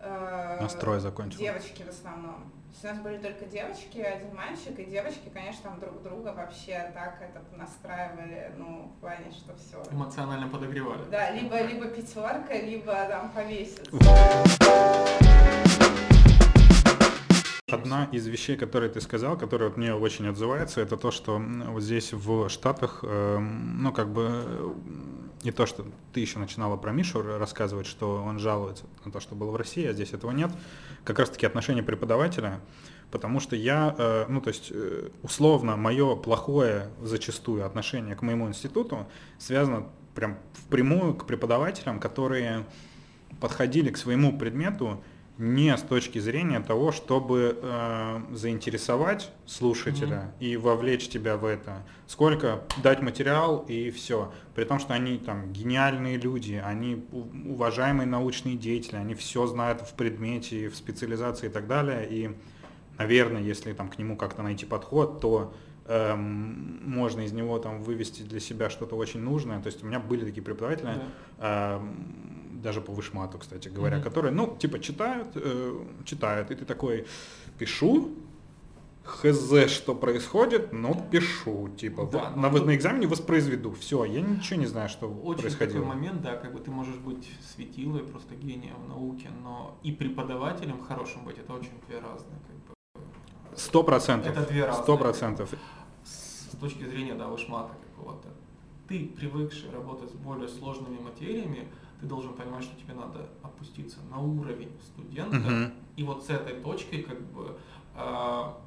Э, Настрой закончил. Девочки в основном. То есть у нас были только девочки, один мальчик, и девочки, конечно, там друг друга вообще так это настраивали, ну, в плане, что все. Эмоционально подогревали. Да, либо, либо пятерка, либо там повесится. Одна из вещей, которые ты сказал, которая вот мне очень отзывается, это то, что вот здесь в Штатах, эм, ну как бы не то, что ты еще начинала про Мишу рассказывать, что он жалуется на то, что было в России, а здесь этого нет. Как раз-таки отношение преподавателя, потому что я, э, ну то есть э, условно мое плохое зачастую отношение к моему институту связано прям впрямую к преподавателям, которые подходили к своему предмету не с точки зрения того, чтобы э, заинтересовать слушателя и вовлечь тебя в это, сколько дать материал и все. При том, что они там гениальные люди, они уважаемые научные деятели, они все знают в предмете, в специализации и так далее. И, наверное, если там к нему как-то найти подход, то эм, можно из него там вывести для себя что-то очень нужное. То есть у меня были такие преподаватели, Да. эм, даже по вышмату, кстати говоря, Мгм. которые, ну, типа читают, э, читают, и ты такой, пишу, хз, что происходит, но пишу, типа, Да, вот ну на, тут- на экзамене воспроизведу, все, я ничего не знаю, что Очень происходило. такой момент, да, как бы ты можешь быть светилой, просто гением в науке, но и преподавателем хорошим быть, это очень две разные, как бы. Сто процентов, Это две разные. сто процентов. С, с точки зрения, да, вышмата какого-то. Ты, привыкший работать с более сложными материями, ты должен понимать, что тебе надо опуститься на уровень студента, Мгм. и вот с этой точкой как бы а,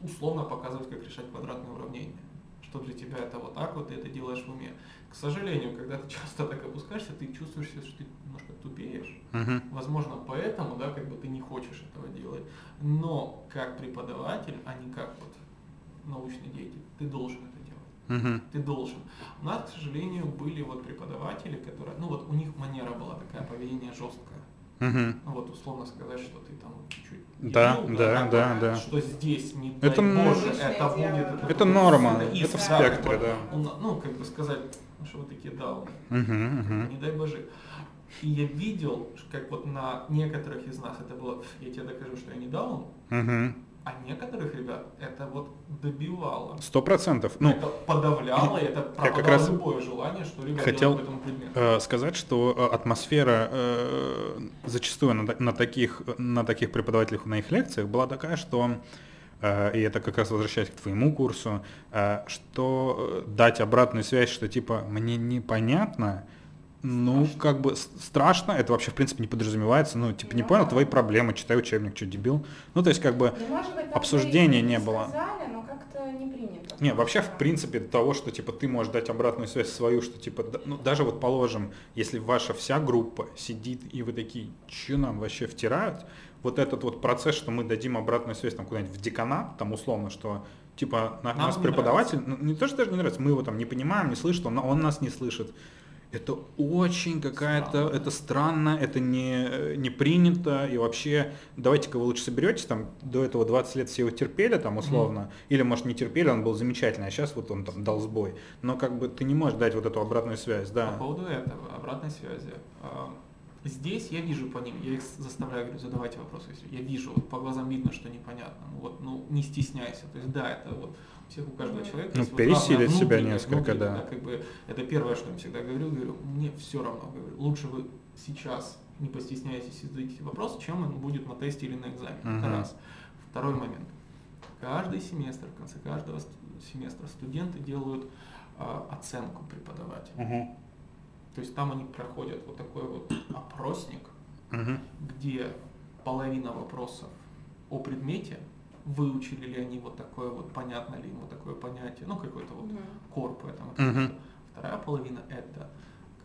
условно показывать, как решать квадратные уравнения. Что для тебя это вот так вот, ты это делаешь в уме. К сожалению, когда ты часто так опускаешься, ты чувствуешь, себя, что ты немножко тупеешь. Мгм. Возможно, поэтому, да, как бы ты не хочешь этого делать. Но как преподаватель, а не как вот научный деятель, ты должен это Мгм. Ты должен. У нас, к сожалению, были вот преподаватели, которые, ну вот у них манера была такая, поведение жесткое. Мгм. Ну вот условно сказать, что ты там чуть Да, дебил, да, да, бы, да. Что здесь, не Это дай боже, это будет... Это будет норма, сильно это в спектре, да. Он, Ну, как бы сказать, ну, что вы такие дауны. Мгм, мгм. Не дай боже. И я видел, как вот на некоторых из нас это было, я тебе докажу, что я не даун, Угу. А некоторых ребят это вот добивало. Сто процентов. Ну, это подавляло, и это как пропадало раз любое желание что-либо хотел, делать по этому предмету. э, сказать, что э, атмосфера э, зачастую на, на таких, на таких преподавателях на их лекциях была такая, что э, и это как раз возвращаясь к твоему курсу, э, что дать обратную связь, что типа мне непонятно, ну, Страшно. как бы страшно, это вообще в принципе не подразумевается, ну, типа, не Ну понял да. твои проблемы, читай учебник, что дебил. Ну, то есть, как бы, Ну, может быть, обсуждения не было. Сказали, но как-то не принято. Не, вообще, в принципе, того, что, типа, ты можешь дать обратную связь свою, что, типа, ну, даже вот положим, если ваша вся группа сидит, и вы такие, что нам вообще втирают, вот этот вот процесс, что мы дадим обратную связь там куда-нибудь в деканат, там, условно, что, типа, на, Нам нас преподаватель, ну, не то, что даже не нравится, мы его там не понимаем, не слышим, он, он нас не слышит. Это очень какая-то, это странно, это не, не принято, и вообще, давайте-ка вы лучше соберетесь, там, до этого 20 лет все его терпели, там, условно, или, может, не терпели, он был замечательный, а сейчас вот он там дал сбой. Но, как бы, ты не можешь дать вот эту обратную связь, По да. поводу этого, обратной связи. Здесь я вижу по ним, я их заставляю, говорю, задавайте вопросы. Я вижу, по глазам видно, что непонятно. Вот, ну не стесняйся. То есть да, это вот всех у каждого Мгм. человека Ну, вот пересилить себя несколько, внутреннее, да. как бы, это первое, что я всегда говорю, говорю, мне все равно, говорю, лучше вы сейчас не постесняйтесь и зададите вопрос, чем он будет на тесте или на экзамене. Это Мгм. раз. Второй момент. Каждый семестр, в конце каждого ст- семестра студенты делают а, оценку преподавателя. Мгм. То есть там они проходят вот такой вот опросник, Мгм. где половина вопросов о предмете, выучили ли они вот такое вот, понятно ли им вот такое понятие, ну какой-то вот Мгм. кор по этому предмету. Вторая половина это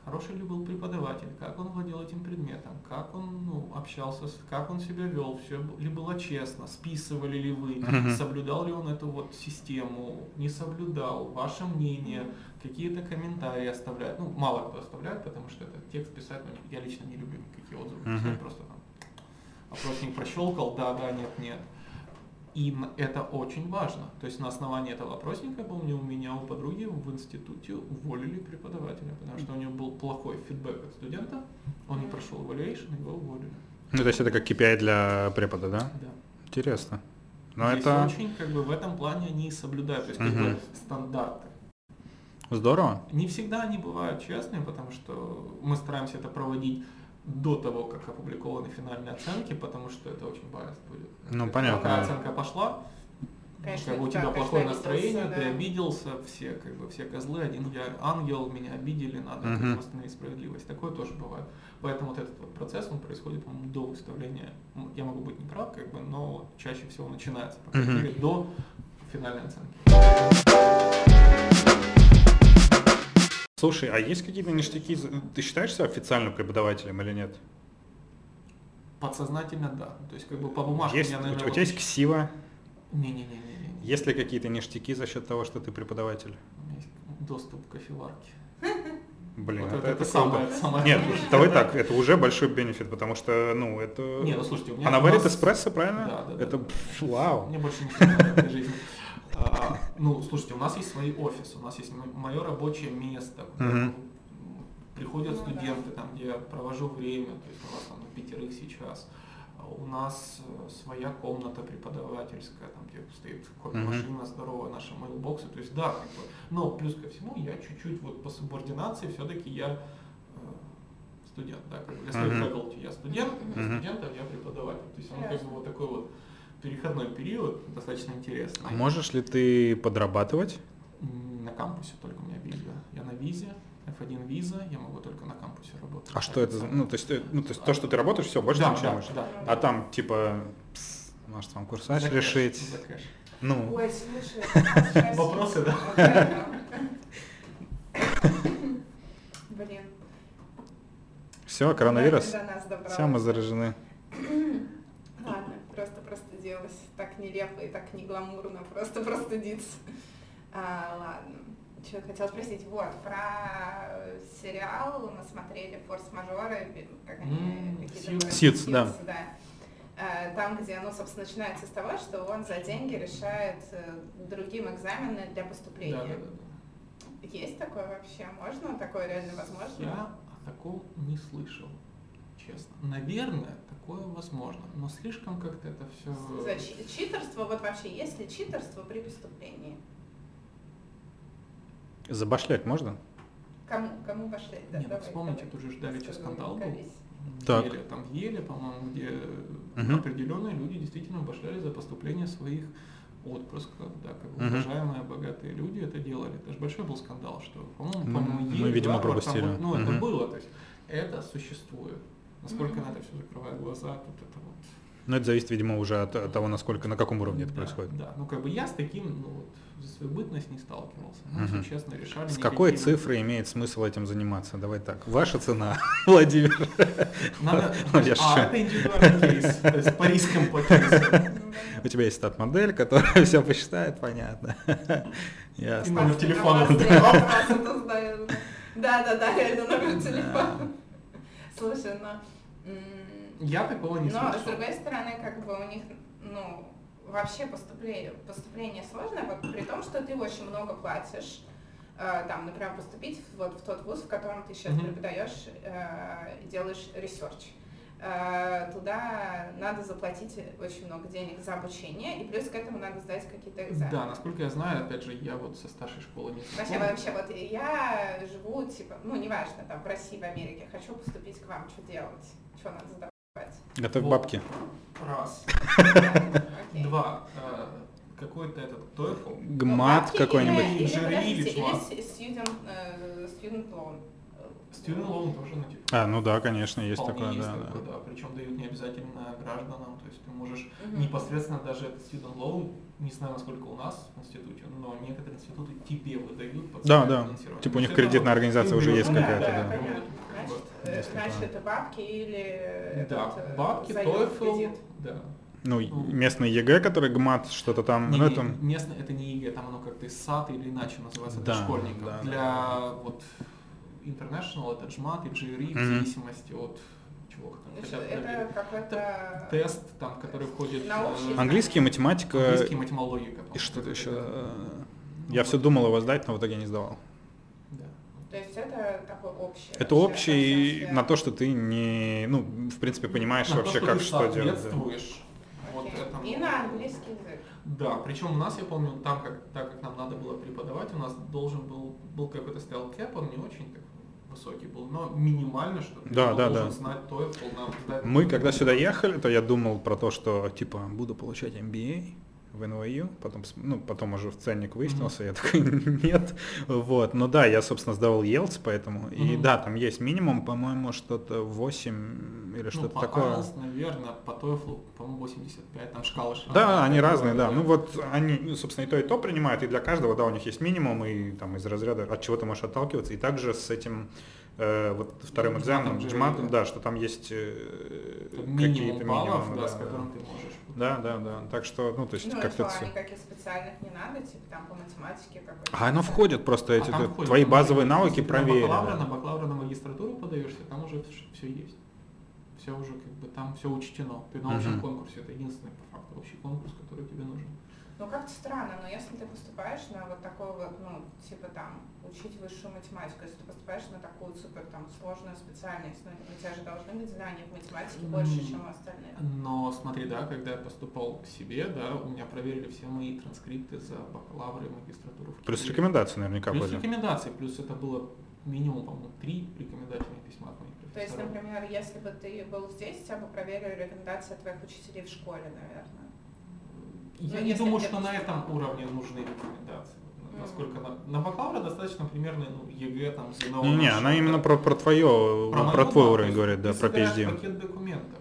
хороший ли был преподаватель, как он владел этим предметом, как он ну, общался, как он себя вел, все ли было честно, списывали ли вы, Мгм. соблюдал ли он эту вот систему, не соблюдал, ваше мнение, какие-то комментарии оставляют. Ну, мало кто оставляет, потому что этот текст писать, ну, я лично не люблю никакие отзывы писать, просто там опросник прощелкал, да, да, нет, нет. И н- это очень важно. То есть на основании этого опросника, я помню, у меня у подруги в институте уволили преподавателя, потому что у него был плохой фидбэк от студента, он не прошел evaluation, его уволили. Ну, то есть это как KPI для препода, да? Да. Интересно. Но Здесь это очень, как бы, в этом плане они соблюдают, то есть, как бы, стандарты. здорово. Не всегда они бывают честными, потому что мы стараемся это проводить до того, как опубликованы финальные оценки, потому что это очень biased будет. Ну, понятно. Пока оценка пошла, Конечно, как бы у да, тебя конечно, плохое обиделся, настроение, ты да. обиделся, все как бы все козлы, один я ангел, меня обидели, надо Мгм. восстановить справедливость. Такое тоже бывает. Поэтому вот этот вот процесс, он происходит, по-моему, до выставления. Я могу быть неправ, как бы, но чаще всего начинается, по крайней мере, до финальной оценки. Слушай, а есть какие-то ништяки? Ты считаешь себя официальным преподавателем или нет? Подсознательно да. То есть как бы по бумажке Есть, я, у наверное, тебя есть ксива? Не-не-не-не. Есть ли какие-то ништяки за счет того, что ты преподаватель? У меня есть доступ к кофеварке. Блин, Вот это, это, это это самое, самое Нет, давай так, это уже большой бенефит, потому что, ну, это... Не, ну слушайте, у меня Она у варит нас- эспрессо, правильно? Да, да, да. Это, пф, вау. Мне больше ничего не надо в этой жизни. А, ну, слушайте, у нас есть свои офисы, у нас есть мое рабочее место, приходят студенты, там, где я провожу время, то есть у нас там на пятерых сейчас. А У нас э, своя комната преподавательская, там, где стоит кофемашина здоровая, наши мейлбоксы. То есть да, как бы, но плюс ко всему я чуть-чуть вот по субординации все-таки я э, студент, да, как бы я faculty, я студент, для студентов я преподаватель. То есть он как бы вот такой вот переходной период, достаточно интересный. А можешь ли ты подрабатывать? На кампусе только у меня виза. Я на визе, F1 виза, я могу только на кампусе работать. А что это за... Ну, то есть, ну, то есть то, что ты работаешь, все, больше да, ничего не да, можешь. да. А там, типа, пс, может, вам курсач За кэш, решить? за кэш. Ну, Ой, слушай, Вопросы, да? Блин. все, коронавирус. Все, мы заражены. Простудилась. Так нелепо и так не гламурно, просто простудиться. А, ладно. Что хотела спросить, вот, про сериал мы смотрели «Форс-мажоры», би- как они, были? Suits, да. да. Э, Там, где, ну, собственно, начинается с того, что он за деньги решает э, другим экзамены для поступления. Да, да, да. Есть такое вообще? Можно? Такое реально возможно? Я такого не слышал, честно. Наверное, такое возможно, но слишком как-то это все... За чи- читерство, вот вообще, есть ли читерство при преступлении? Забашлять можно? Кому, кому пошли? Да, Не, ну давай, вспомните, давай. тут же Давича Скажи, скандал был. Так. Еле, там в Еле, по-моему, где Мгм. определенные люди действительно башляли за поступление своих отпрысков, да, как бы Мгм. уважаемые богатые люди это делали. Это же большой был скандал, что, по-моему, по-моему, мы, Ель, видимо, Гарвард, там пропустили. вот, ну, это Мгм. было, то есть это существует. Насколько Мгм. на это все закрывает глаза, тут это вот... Но это зависит, видимо, уже от, от того, насколько, на каком уровне это да, происходит. Да, ну как бы я с таким, ну вот, за свою бытность не сталкивался. Мы Мгм. все честно решали. С какой никакие- цифрой имеет смысл этим заниматься? Давай так. Ваша цена, Владимир. Надо, Ну, а, это индивидуальный кейс, то есть по рискам по. Ну. У тебя есть стат-модель, которая все посчитает, понятно. Ясно. Номер Спас- телефона. Да, да, да, это номер телефона. Слушай, ну... Я такого не Но, слышал. с другой стороны, как бы у них, ну, вообще поступление, поступление сложное, вот при том, что ты очень много платишь, э, там, например, поступить вот в тот вуз, в котором ты сейчас Мгм. преподаешь э, и делаешь research. Э, туда надо заплатить очень много денег за обучение, и плюс к этому надо сдать какие-то экзамены. Да, насколько я знаю, опять же, я вот со старшей школы не Вообще, знаком. вообще, вот я живу, типа, ну, неважно, там, в России, в Америке, хочу поступить к вам, что делать? Что надо сдавать? Готовь Вот. бабки. Раз. Два. э, Какой-то этот TOEFL. Гмат какой-нибудь. Или, или, э, student loan. Student loan тоже, ну, типа, А, ну да, конечно, есть вполне такое, есть да, такое, да. да. Причем дают не обязательно гражданам, то есть ты можешь Мгм. непосредственно даже этот student loan, не знаю, насколько у нас в институте, но некоторые институты тебе выдают под Да, да. Типа у них кредитная организация уже есть Ну да, какая-то, да, да. Значит, это бабки или Да, этот, бабки, TOEFL, да. Ну, местный ЕГЭ, который GMAT, что-то там, Не, ну это... местное это не ЕГЭ, там оно как-то SAT или иначе называется для Да, школьников. да, для вот international это GMAT и GRE, в Мгм. зависимости от чего там Значит, хотят Это проверить. какой-то... Тест, там, который входит... На общий э, Английский, математика Английский, математологика. и что-то еще. Ну, Я все думал его сдать, но в итоге не сдавал. Да. То есть это такой общий. Это вообще общий совсем на то, что ты не, ну, в принципе, понимаешь На то, вообще, что как ты что делать. да. вот этому. И на английский язык. Да, причем у нас, я помню, там, как, так как нам надо было преподавать, у нас должен был, был какой-то стоял кэп, он не очень так высокий был, но минимально, что ты Да, да, должен да. знать нам сдать Мы, когда сюда ехали, то я думал про то, что, типа, буду получать MBA в NYU, потом, ну, потом уже в ценник выяснился, я такой, нет, вот, ну да, я, собственно, сдавал Елц, поэтому, и Мгм. да, там есть минимум, по-моему, что-то 8 или Ну, что-то такое. IELTS, наверное, по TOEFL, по-моему, 85, там шкала. Да, они разные, да. Ну вот они, ну, собственно, и то, и то принимают, и для каждого, да, у них есть минимум, и там из разряда, от чего ты можешь отталкиваться. И также с этим э, вот вторым Ну, экзаменом, JMAT, джматом, да. да, что там есть э, какие-то минимумы, да, да, с да. которым ты можешь. Да, да, да. Так что, ну, то есть Ну, как-то всё. никаких специальных не надо, типа там по математике какой-то. А оно входит просто, эти, А там ты- входит, твои там базовые навыки ты На проверены. бакалавра, да. на бакалавра, на магистратуру подаешься, там уже все есть. Все уже как бы там все учтено. Ты на общем Мгм. конкурсе, это единственный по факту общий конкурс, который тебе нужен. Ну как-то странно, но если ты поступаешь на вот такой вот, ну, типа там, учить высшую математику, если ты поступаешь на такую супер там сложную специальность, ну, у тебя же должны быть знания в математике больше, чем у остальных. Но смотри, да, когда я поступал к себе, да, у меня проверили все мои транскрипты за бакалавра и магистратуру. в Плюс рекомендации наверняка Плюс были. рекомендации, плюс это было минимум, по-моему, три рекомендательных письма от моих То есть, профессоров. например, если бы ты был здесь, тебя бы проверили рекомендации от твоих учителей в школе, наверное. Я Ну, не думаю, что на этом уровне нужны рекомендации. Насколько на, на бакалавра достаточно примерно ну, ЕГЭ там ЗНО. Не, не, она именно про, про твое, про, мою, твой уровень говорит, да, про PhD. пакет документов,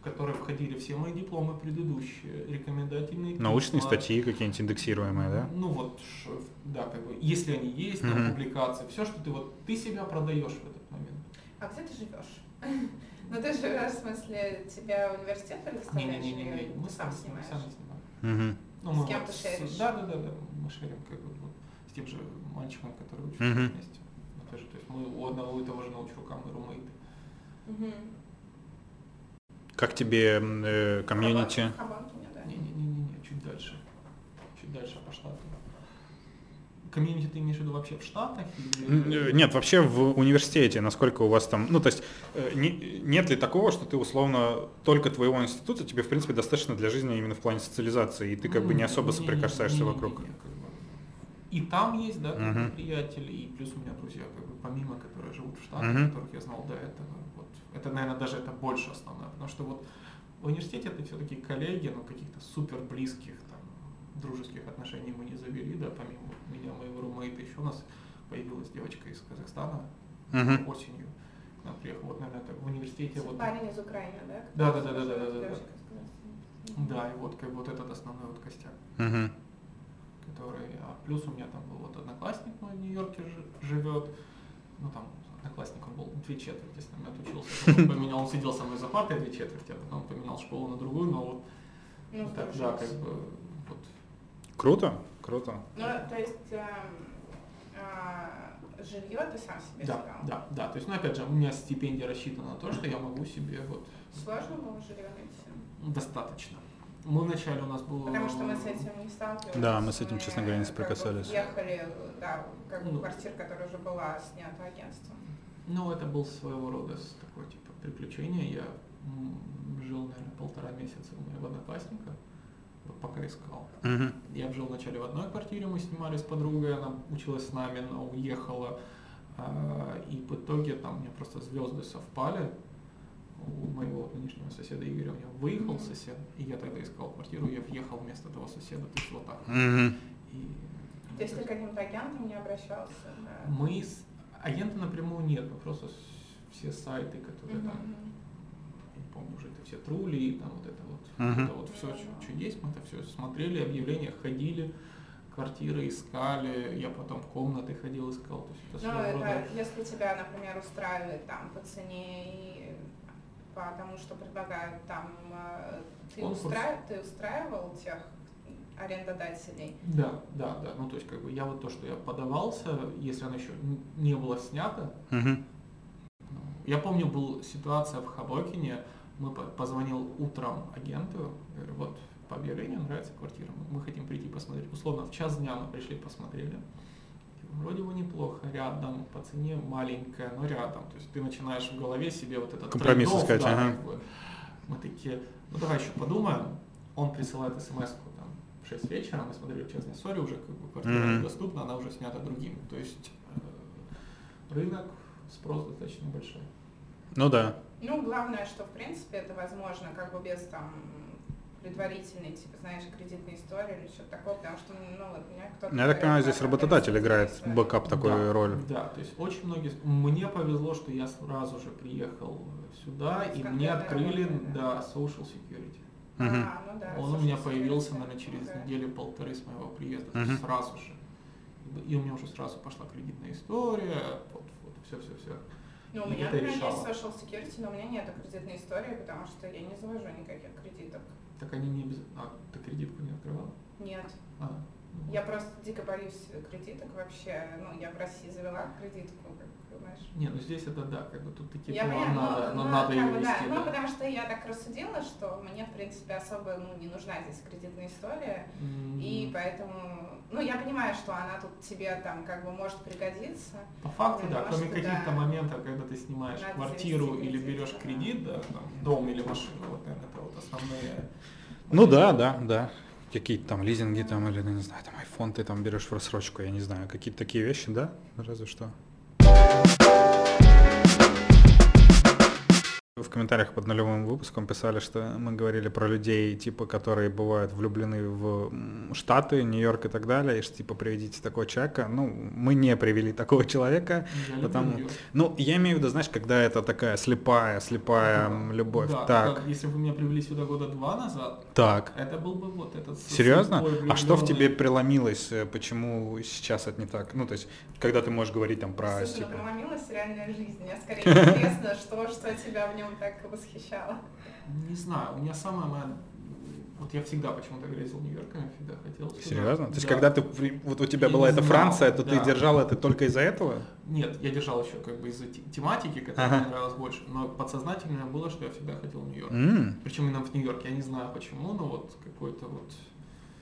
в которые входили все мои дипломы предыдущие, рекомендательные Научные письма. статьи какие-нибудь индексируемые, да? Ну вот, да, как бы, если они есть, там, Мгм. публикации, все, что ты вот, ты себя продаешь в этот момент. А где ты живешь? Ну ты живешь, в смысле, тебя университет предоставляет? Не-не-не, мы сам снимаем. Ну, С мы кем вот ты шеришь? Да, да, да, да, мы шерим как бы вот, с тем же мальчиком, который учится Мгм. вместе. Мы тоже, то есть мы у одного и того же научрука, мы roommate ы. Мгм. Как тебе э, community? Не-не-не-не, чуть дальше. Чуть дальше по штату. Community ты имеешь в виду вообще в Штатах? Или... Э, нет, вообще в университете, насколько у вас там, ну то есть э, не, нет ли такого, что ты условно только твоего института, тебе в принципе достаточно для жизни именно в плане социализации, и ты как бы не особо соприкасаешься вокруг? И там есть, да, uh-huh. приятели, и плюс у меня друзья, как бы помимо, которые живут в Штатах, uh-huh. которых я знал до этого. Вот. Это, наверное, даже это больше основное, потому что вот в университете это все-таки коллеги, но каких-то супер близких дружеских отношений мы не завели, да, помимо меня, моего румейта, еще у нас появилась девочка из Казахстана uh-huh. осенью. Она приехала, вот, наверное, это в университете. Вот, парень из Украины, да? Да, да, да, да, да, да, да. Да, и вот как вот этот основной вот костяк. Uh-huh. Который, а плюс у меня там был вот одноклассник мой в Нью-Йорке живет, ну там одноклассник, он был две четверти с нами отучился, он поменял, он сидел со мной за партой две четверти, а потом поменял школу на другую, но вот ну, так, да, как бы. Круто, круто. Ну, то есть э, э, жилье ты сам себе да, искал? Да, да, то есть, ну, опять же, у меня стипендия рассчитана на то, что я могу себе вот... Сложно было жилье найти? Достаточно. Мы вначале у нас было... Потому что мы с этим не сталкивались. Да, мы с этим, честно говоря, не соприкасались. Как ехали, да, как бы ну, квартира, которая уже была снята агентством. Ну, это был своего рода такое, типа, приключение. Я жил, наверное, полтора месяца у моего одноклассника, вот пока искал. Uh-huh. Я жил вначале в одной квартире, мы снимали с подругой, она училась с нами, но уехала. А, и в итоге там у меня просто звезды совпали. У моего нынешнего соседа Игоря у него выехал сосед, и я тогда искал квартиру, я въехал вместо того соседа, то есть вот так. Mm-hmm. И, то есть ты к каким-то агентам не обращался? Да? Мы с агента напрямую нет, мы просто все сайты, которые mm-hmm. там помню уже это все трули, там вот это вот, uh-huh. это вот все, что, что есть, мы это все смотрели, объявления ходили, квартиры искали, я потом комнаты ходил, искал. То есть это ну, это, если тебя, например, устраивает там по цене и по тому, что предлагают там, э, ты, устра... ты устраивал тех арендодателей? Да, да, да. Ну, то есть, как бы я вот то, что я подавался, если оно еще не было снято, uh-huh. я помню, была ситуация в Хабокине, мы позвонил утром агенту, говорю, вот по объявлению нравится квартира, мы хотим прийти посмотреть. Условно, в час дня мы пришли, посмотрели. Вроде бы неплохо, рядом, по цене маленькая, но рядом. То есть ты начинаешь в голове себе вот этот компромисс искать. Да, ага. как бы. Мы такие, ну давай еще подумаем. Он присылает смс там в 6 вечера, мы смотрели в честной ссоре, уже как бы квартира mm-hmm. доступна, она уже снята другим. То есть э, рынок, спрос достаточно большой. Ну да. Ну, главное, что, в принципе, это возможно как бы без там предварительной, типа, знаешь, кредитной истории или что-то такое, потому что, ну, вот у меня кто-то... Я так понимаю, здесь работодатель играет backup такую да, роль. Да, то есть очень многие... Мне повезло, что я сразу же приехал сюда, и мне открыли, работы, да, да, social security. Uh-huh. А, ну да, Он у меня появился, наверное, через okay. неделю-полторы с моего приезда, uh-huh. сразу же. И у меня уже сразу пошла кредитная история, вот, вот, все-все-все. Ну, у меня, например, есть social security, но у меня нет кредитной истории, потому что я не завожу никаких кредиток. Так они не без... А, ты кредитку не открывала? Нет. А, я просто дико боюсь кредиток вообще. Ну, я в России завела кредитку, как знаешь. Не, ну здесь это да, как бы тут такие я планы ну, надо, но ну, надо ее вести. Да. да. Ну, потому что я так рассудила, что мне, в принципе, особо ну, не нужна здесь кредитная история. Mm-hmm. И поэтому, ну, я понимаю, что она тут тебе там как бы может пригодиться. По факту, да, кроме каких-то да, моментов, когда ты снимаешь квартиру или берешь кредит, да, там, дом или машину, вот, наверное, это вот основные. Ну да, да, да какие-то там лизинги там или, не знаю, там iPhone ты там берешь в рассрочку, я не знаю, какие-то такие вещи, да, разве что. В комментариях под нулевым выпуском писали, что мы говорили про людей, типа, которые бывают влюблены в Штаты, Нью-Йорк и так далее, и что, типа, приведите такого человека. Ну, мы не привели такого человека, я потому... Ну, я имею в виду, знаешь, когда это такая слепая, слепая да. любовь. Да, так. Как, если бы меня привели сюда года два назад, так. это был бы вот этот... Серьезно? А что в тебе преломилось, э, почему сейчас это не так? Ну, то есть, когда ты можешь говорить там про... Слушай, типа... преломилась реальная жизнь. Мне скорее интересно, что, что тебя в нем так восхищало? Не знаю, у меня самая моя вот я всегда почему-то грезил Нью-Йорком, я всегда хотел сюда. Серьезно? То есть когда ты, вот у тебя и была эта Франция, то да. ты держал это только из-за этого? Нет, я держал еще как бы из-за тематики, которая ага. мне нравилась больше, но подсознательно было, что я всегда хотел в Нью-Йорк. Mm. Причем именно в Нью-Йорк, я не знаю почему, но вот какой-то вот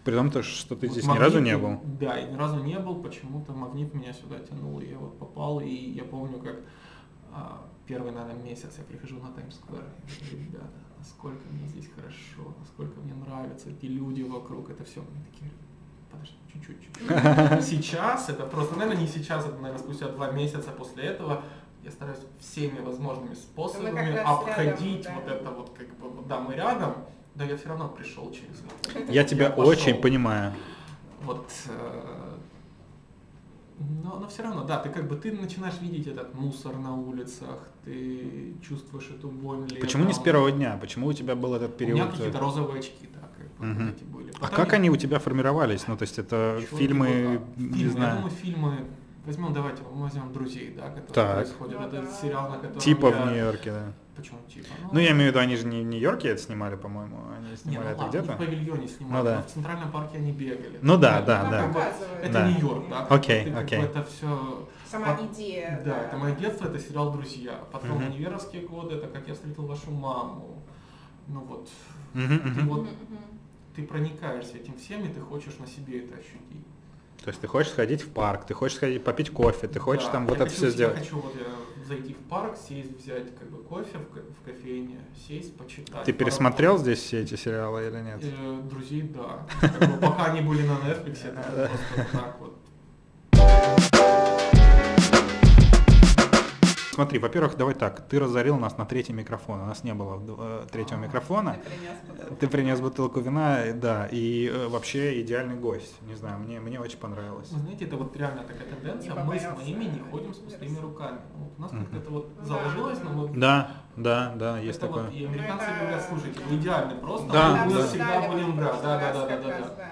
При том, то, что ты Вот здесь ни разу не «Магнит», был. Да, я ни разу не был, почему-то магнит меня сюда тянул, и я вот попал, и я помню, как а, первый, наверное, месяц я прихожу на Таймс-сквер, и говорю, ребята, насколько мне здесь хорошо, насколько мне нравятся эти люди вокруг, это все, мне такие, подожди, чуть-чуть, чуть-чуть. Сейчас, это просто, наверное, не сейчас, это, наверное, спустя два месяца после этого, я стараюсь всеми возможными способами обходить рядом, вот да. это вот, как бы, вот, да, мы рядом, да, я все равно пришел через это. Я тебя пошел. очень понимаю. Вот, э, но, но все равно, да, ты как бы ты начинаешь видеть этот мусор на улицах, ты чувствуешь эту вонь летом. Почему не с первого дня? Почему у тебя был этот У период? меня э, какие-то розовые очки, да, как бы вот эти были. А Потом как я- они у тебя формировались? Ну, то есть это Чё фильмы, ты вот, а, не фильмы, Я знаю, думаю, фильмы, возьмем, давайте, мы возьмем «Друзей», да, которые Так. происходят, Ну это да. сериал, на котором типа я- в Нью-Йорке, да. Почему типа? Ну, я имею в виду, они же не в Нью-Йорке это снимали, по-моему, они Не, снимали ну это ладно, где-то. в павильоне снимали, Ну да. но в Центральном парке они бегали. Ну да, Это да, да. Показывают. Это Да. Нью-Йорк, да. Окей, ты как окей. бы это все Сама По- идея. Да, это мое детство, это сериал «Друзья». Потом Мгм. универовские годы, это «Как я встретил вашу маму». Ну вот, Мгм, ты мгм. вот Мгм, мгм. ты проникаешься этим всем, и ты хочешь на себе это ощутить. То есть ты хочешь сходить в парк, ты хочешь сходить попить кофе, ты хочешь Да, там вот это хочу- все сделать. Я хочу вот я зайти в парк, сесть, взять как бы кофе в, ко- в кофейне, сесть, почитать. Ты пересмотрел здесь все эти сериалы или нет? Э, друзей, да. Как бы пока они были на Netflix, это просто так вот. Смотри, во-первых, давай так, ты разорил нас на третий микрофон, у нас не было э, третьего А. микрофона. Ты принес бутылку. Ты принес бутылку вина, да, и э, вообще идеальный гость. Не знаю, мне, мне очень понравилось. Вы знаете, это вот реально такая тенденция, мы с моими не ходим с пустыми руками. Вот у нас Мгм. как-то это вот Да. заложилось, но мы... Да, да, да, есть это вот такое. и американцы Ну, говорят, слушайте, вы идеальны просто, Да, мы да. всегда обсуждали будем Да, да, да, да, да, да.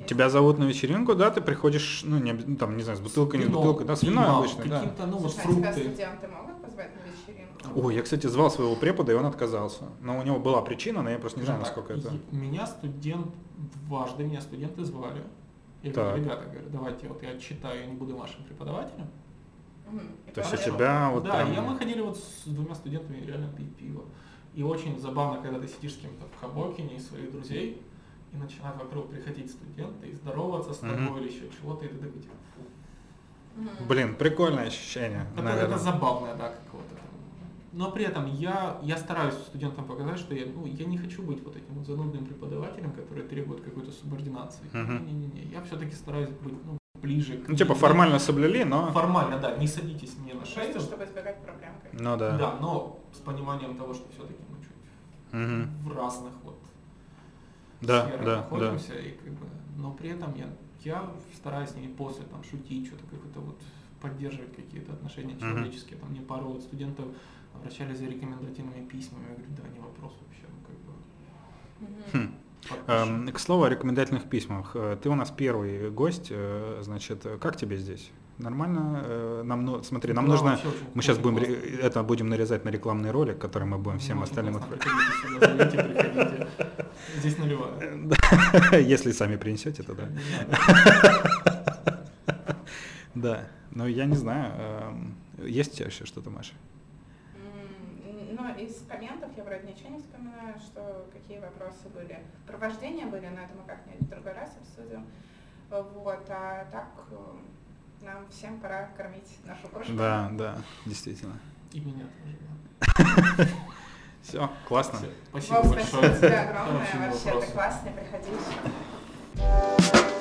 Да, да. Тебя зовут на вечеринку, да, ты приходишь, ну, не, ну, там, не знаю, с бутылкой, не с Вино, бутылкой, да, с вином обычно, да. Каким-то, ну вот Слушай, а тебя фрукты. студенты могут позвать на вечеринку? Ой, я, кстати, звал своего препода, и он отказался. Но у него была причина, но я просто не знаю, Так, насколько это... и Меня студент, дважды меня студенты звали. Я Так. говорю, ребята, говорю, давайте вот я отчитаю, я не буду вашим преподавателем. Мгм. И То есть у тебя вот да, прям- и мы ходили вот с двумя студентами реально пить пиво. И очень забавно, когда ты сидишь с кем-то в Хабокине и своих друзей, и начинают вокруг приходить студенты и здороваться с тобой или еще чего-то, и ты такой, типа, фу. Блин, прикольное ощущение, Это, наверное. это забавное, да, какого-то там. Но при этом я, я стараюсь студентам показать, что я, ну, я не хочу быть вот этим вот занудным преподавателем, который требует какой-то субординации. Мгм. Не-не-не, я все-таки стараюсь быть ну, ближе к Ну, типа формально соблюли, но... Формально, да, не садитесь мне на шею. Просто чтобы избегать проблем. Ну да. Да, но с пониманием того, что все-таки мы чуть Мгм. в разных вот Да, сферах да, да. находимся, и как бы, но при этом я, я стараюсь с ними после там шутить, что-то как-то вот поддерживать какие-то отношения человеческие. Там мне пару вот студентов обращались за рекомендательными письмами, я говорю, да, не вопрос вообще, ну как бы. Мгм. Хм. подпишем. Эм, К слову о рекомендательных письмах. Э, Ты у нас первый гость, э, значит, как тебе здесь? Нормально? Э, Нам, ну, смотри, нам Да, нужно... вообще Мы сейчас будем это будем нарезать на рекламный ролик, который мы будем всем Ну, очень остальным отправлять. Здесь наливаю. Если сами принесете, то да. Да. Ну, я не знаю. эм, Есть у тебя еще что-то, Маша? Но из комментов я вроде ничего не вспоминаю, что какие вопросы были. Про вождение были, но это мы как-нибудь в другой раз обсудим. Вот, а так э, нам всем пора кормить нашу кошку. Да, да, действительно. И меня тоже. Все, классно. Спасибо большое. спасибо тебе огромное, вообще ты классный, приходи еще.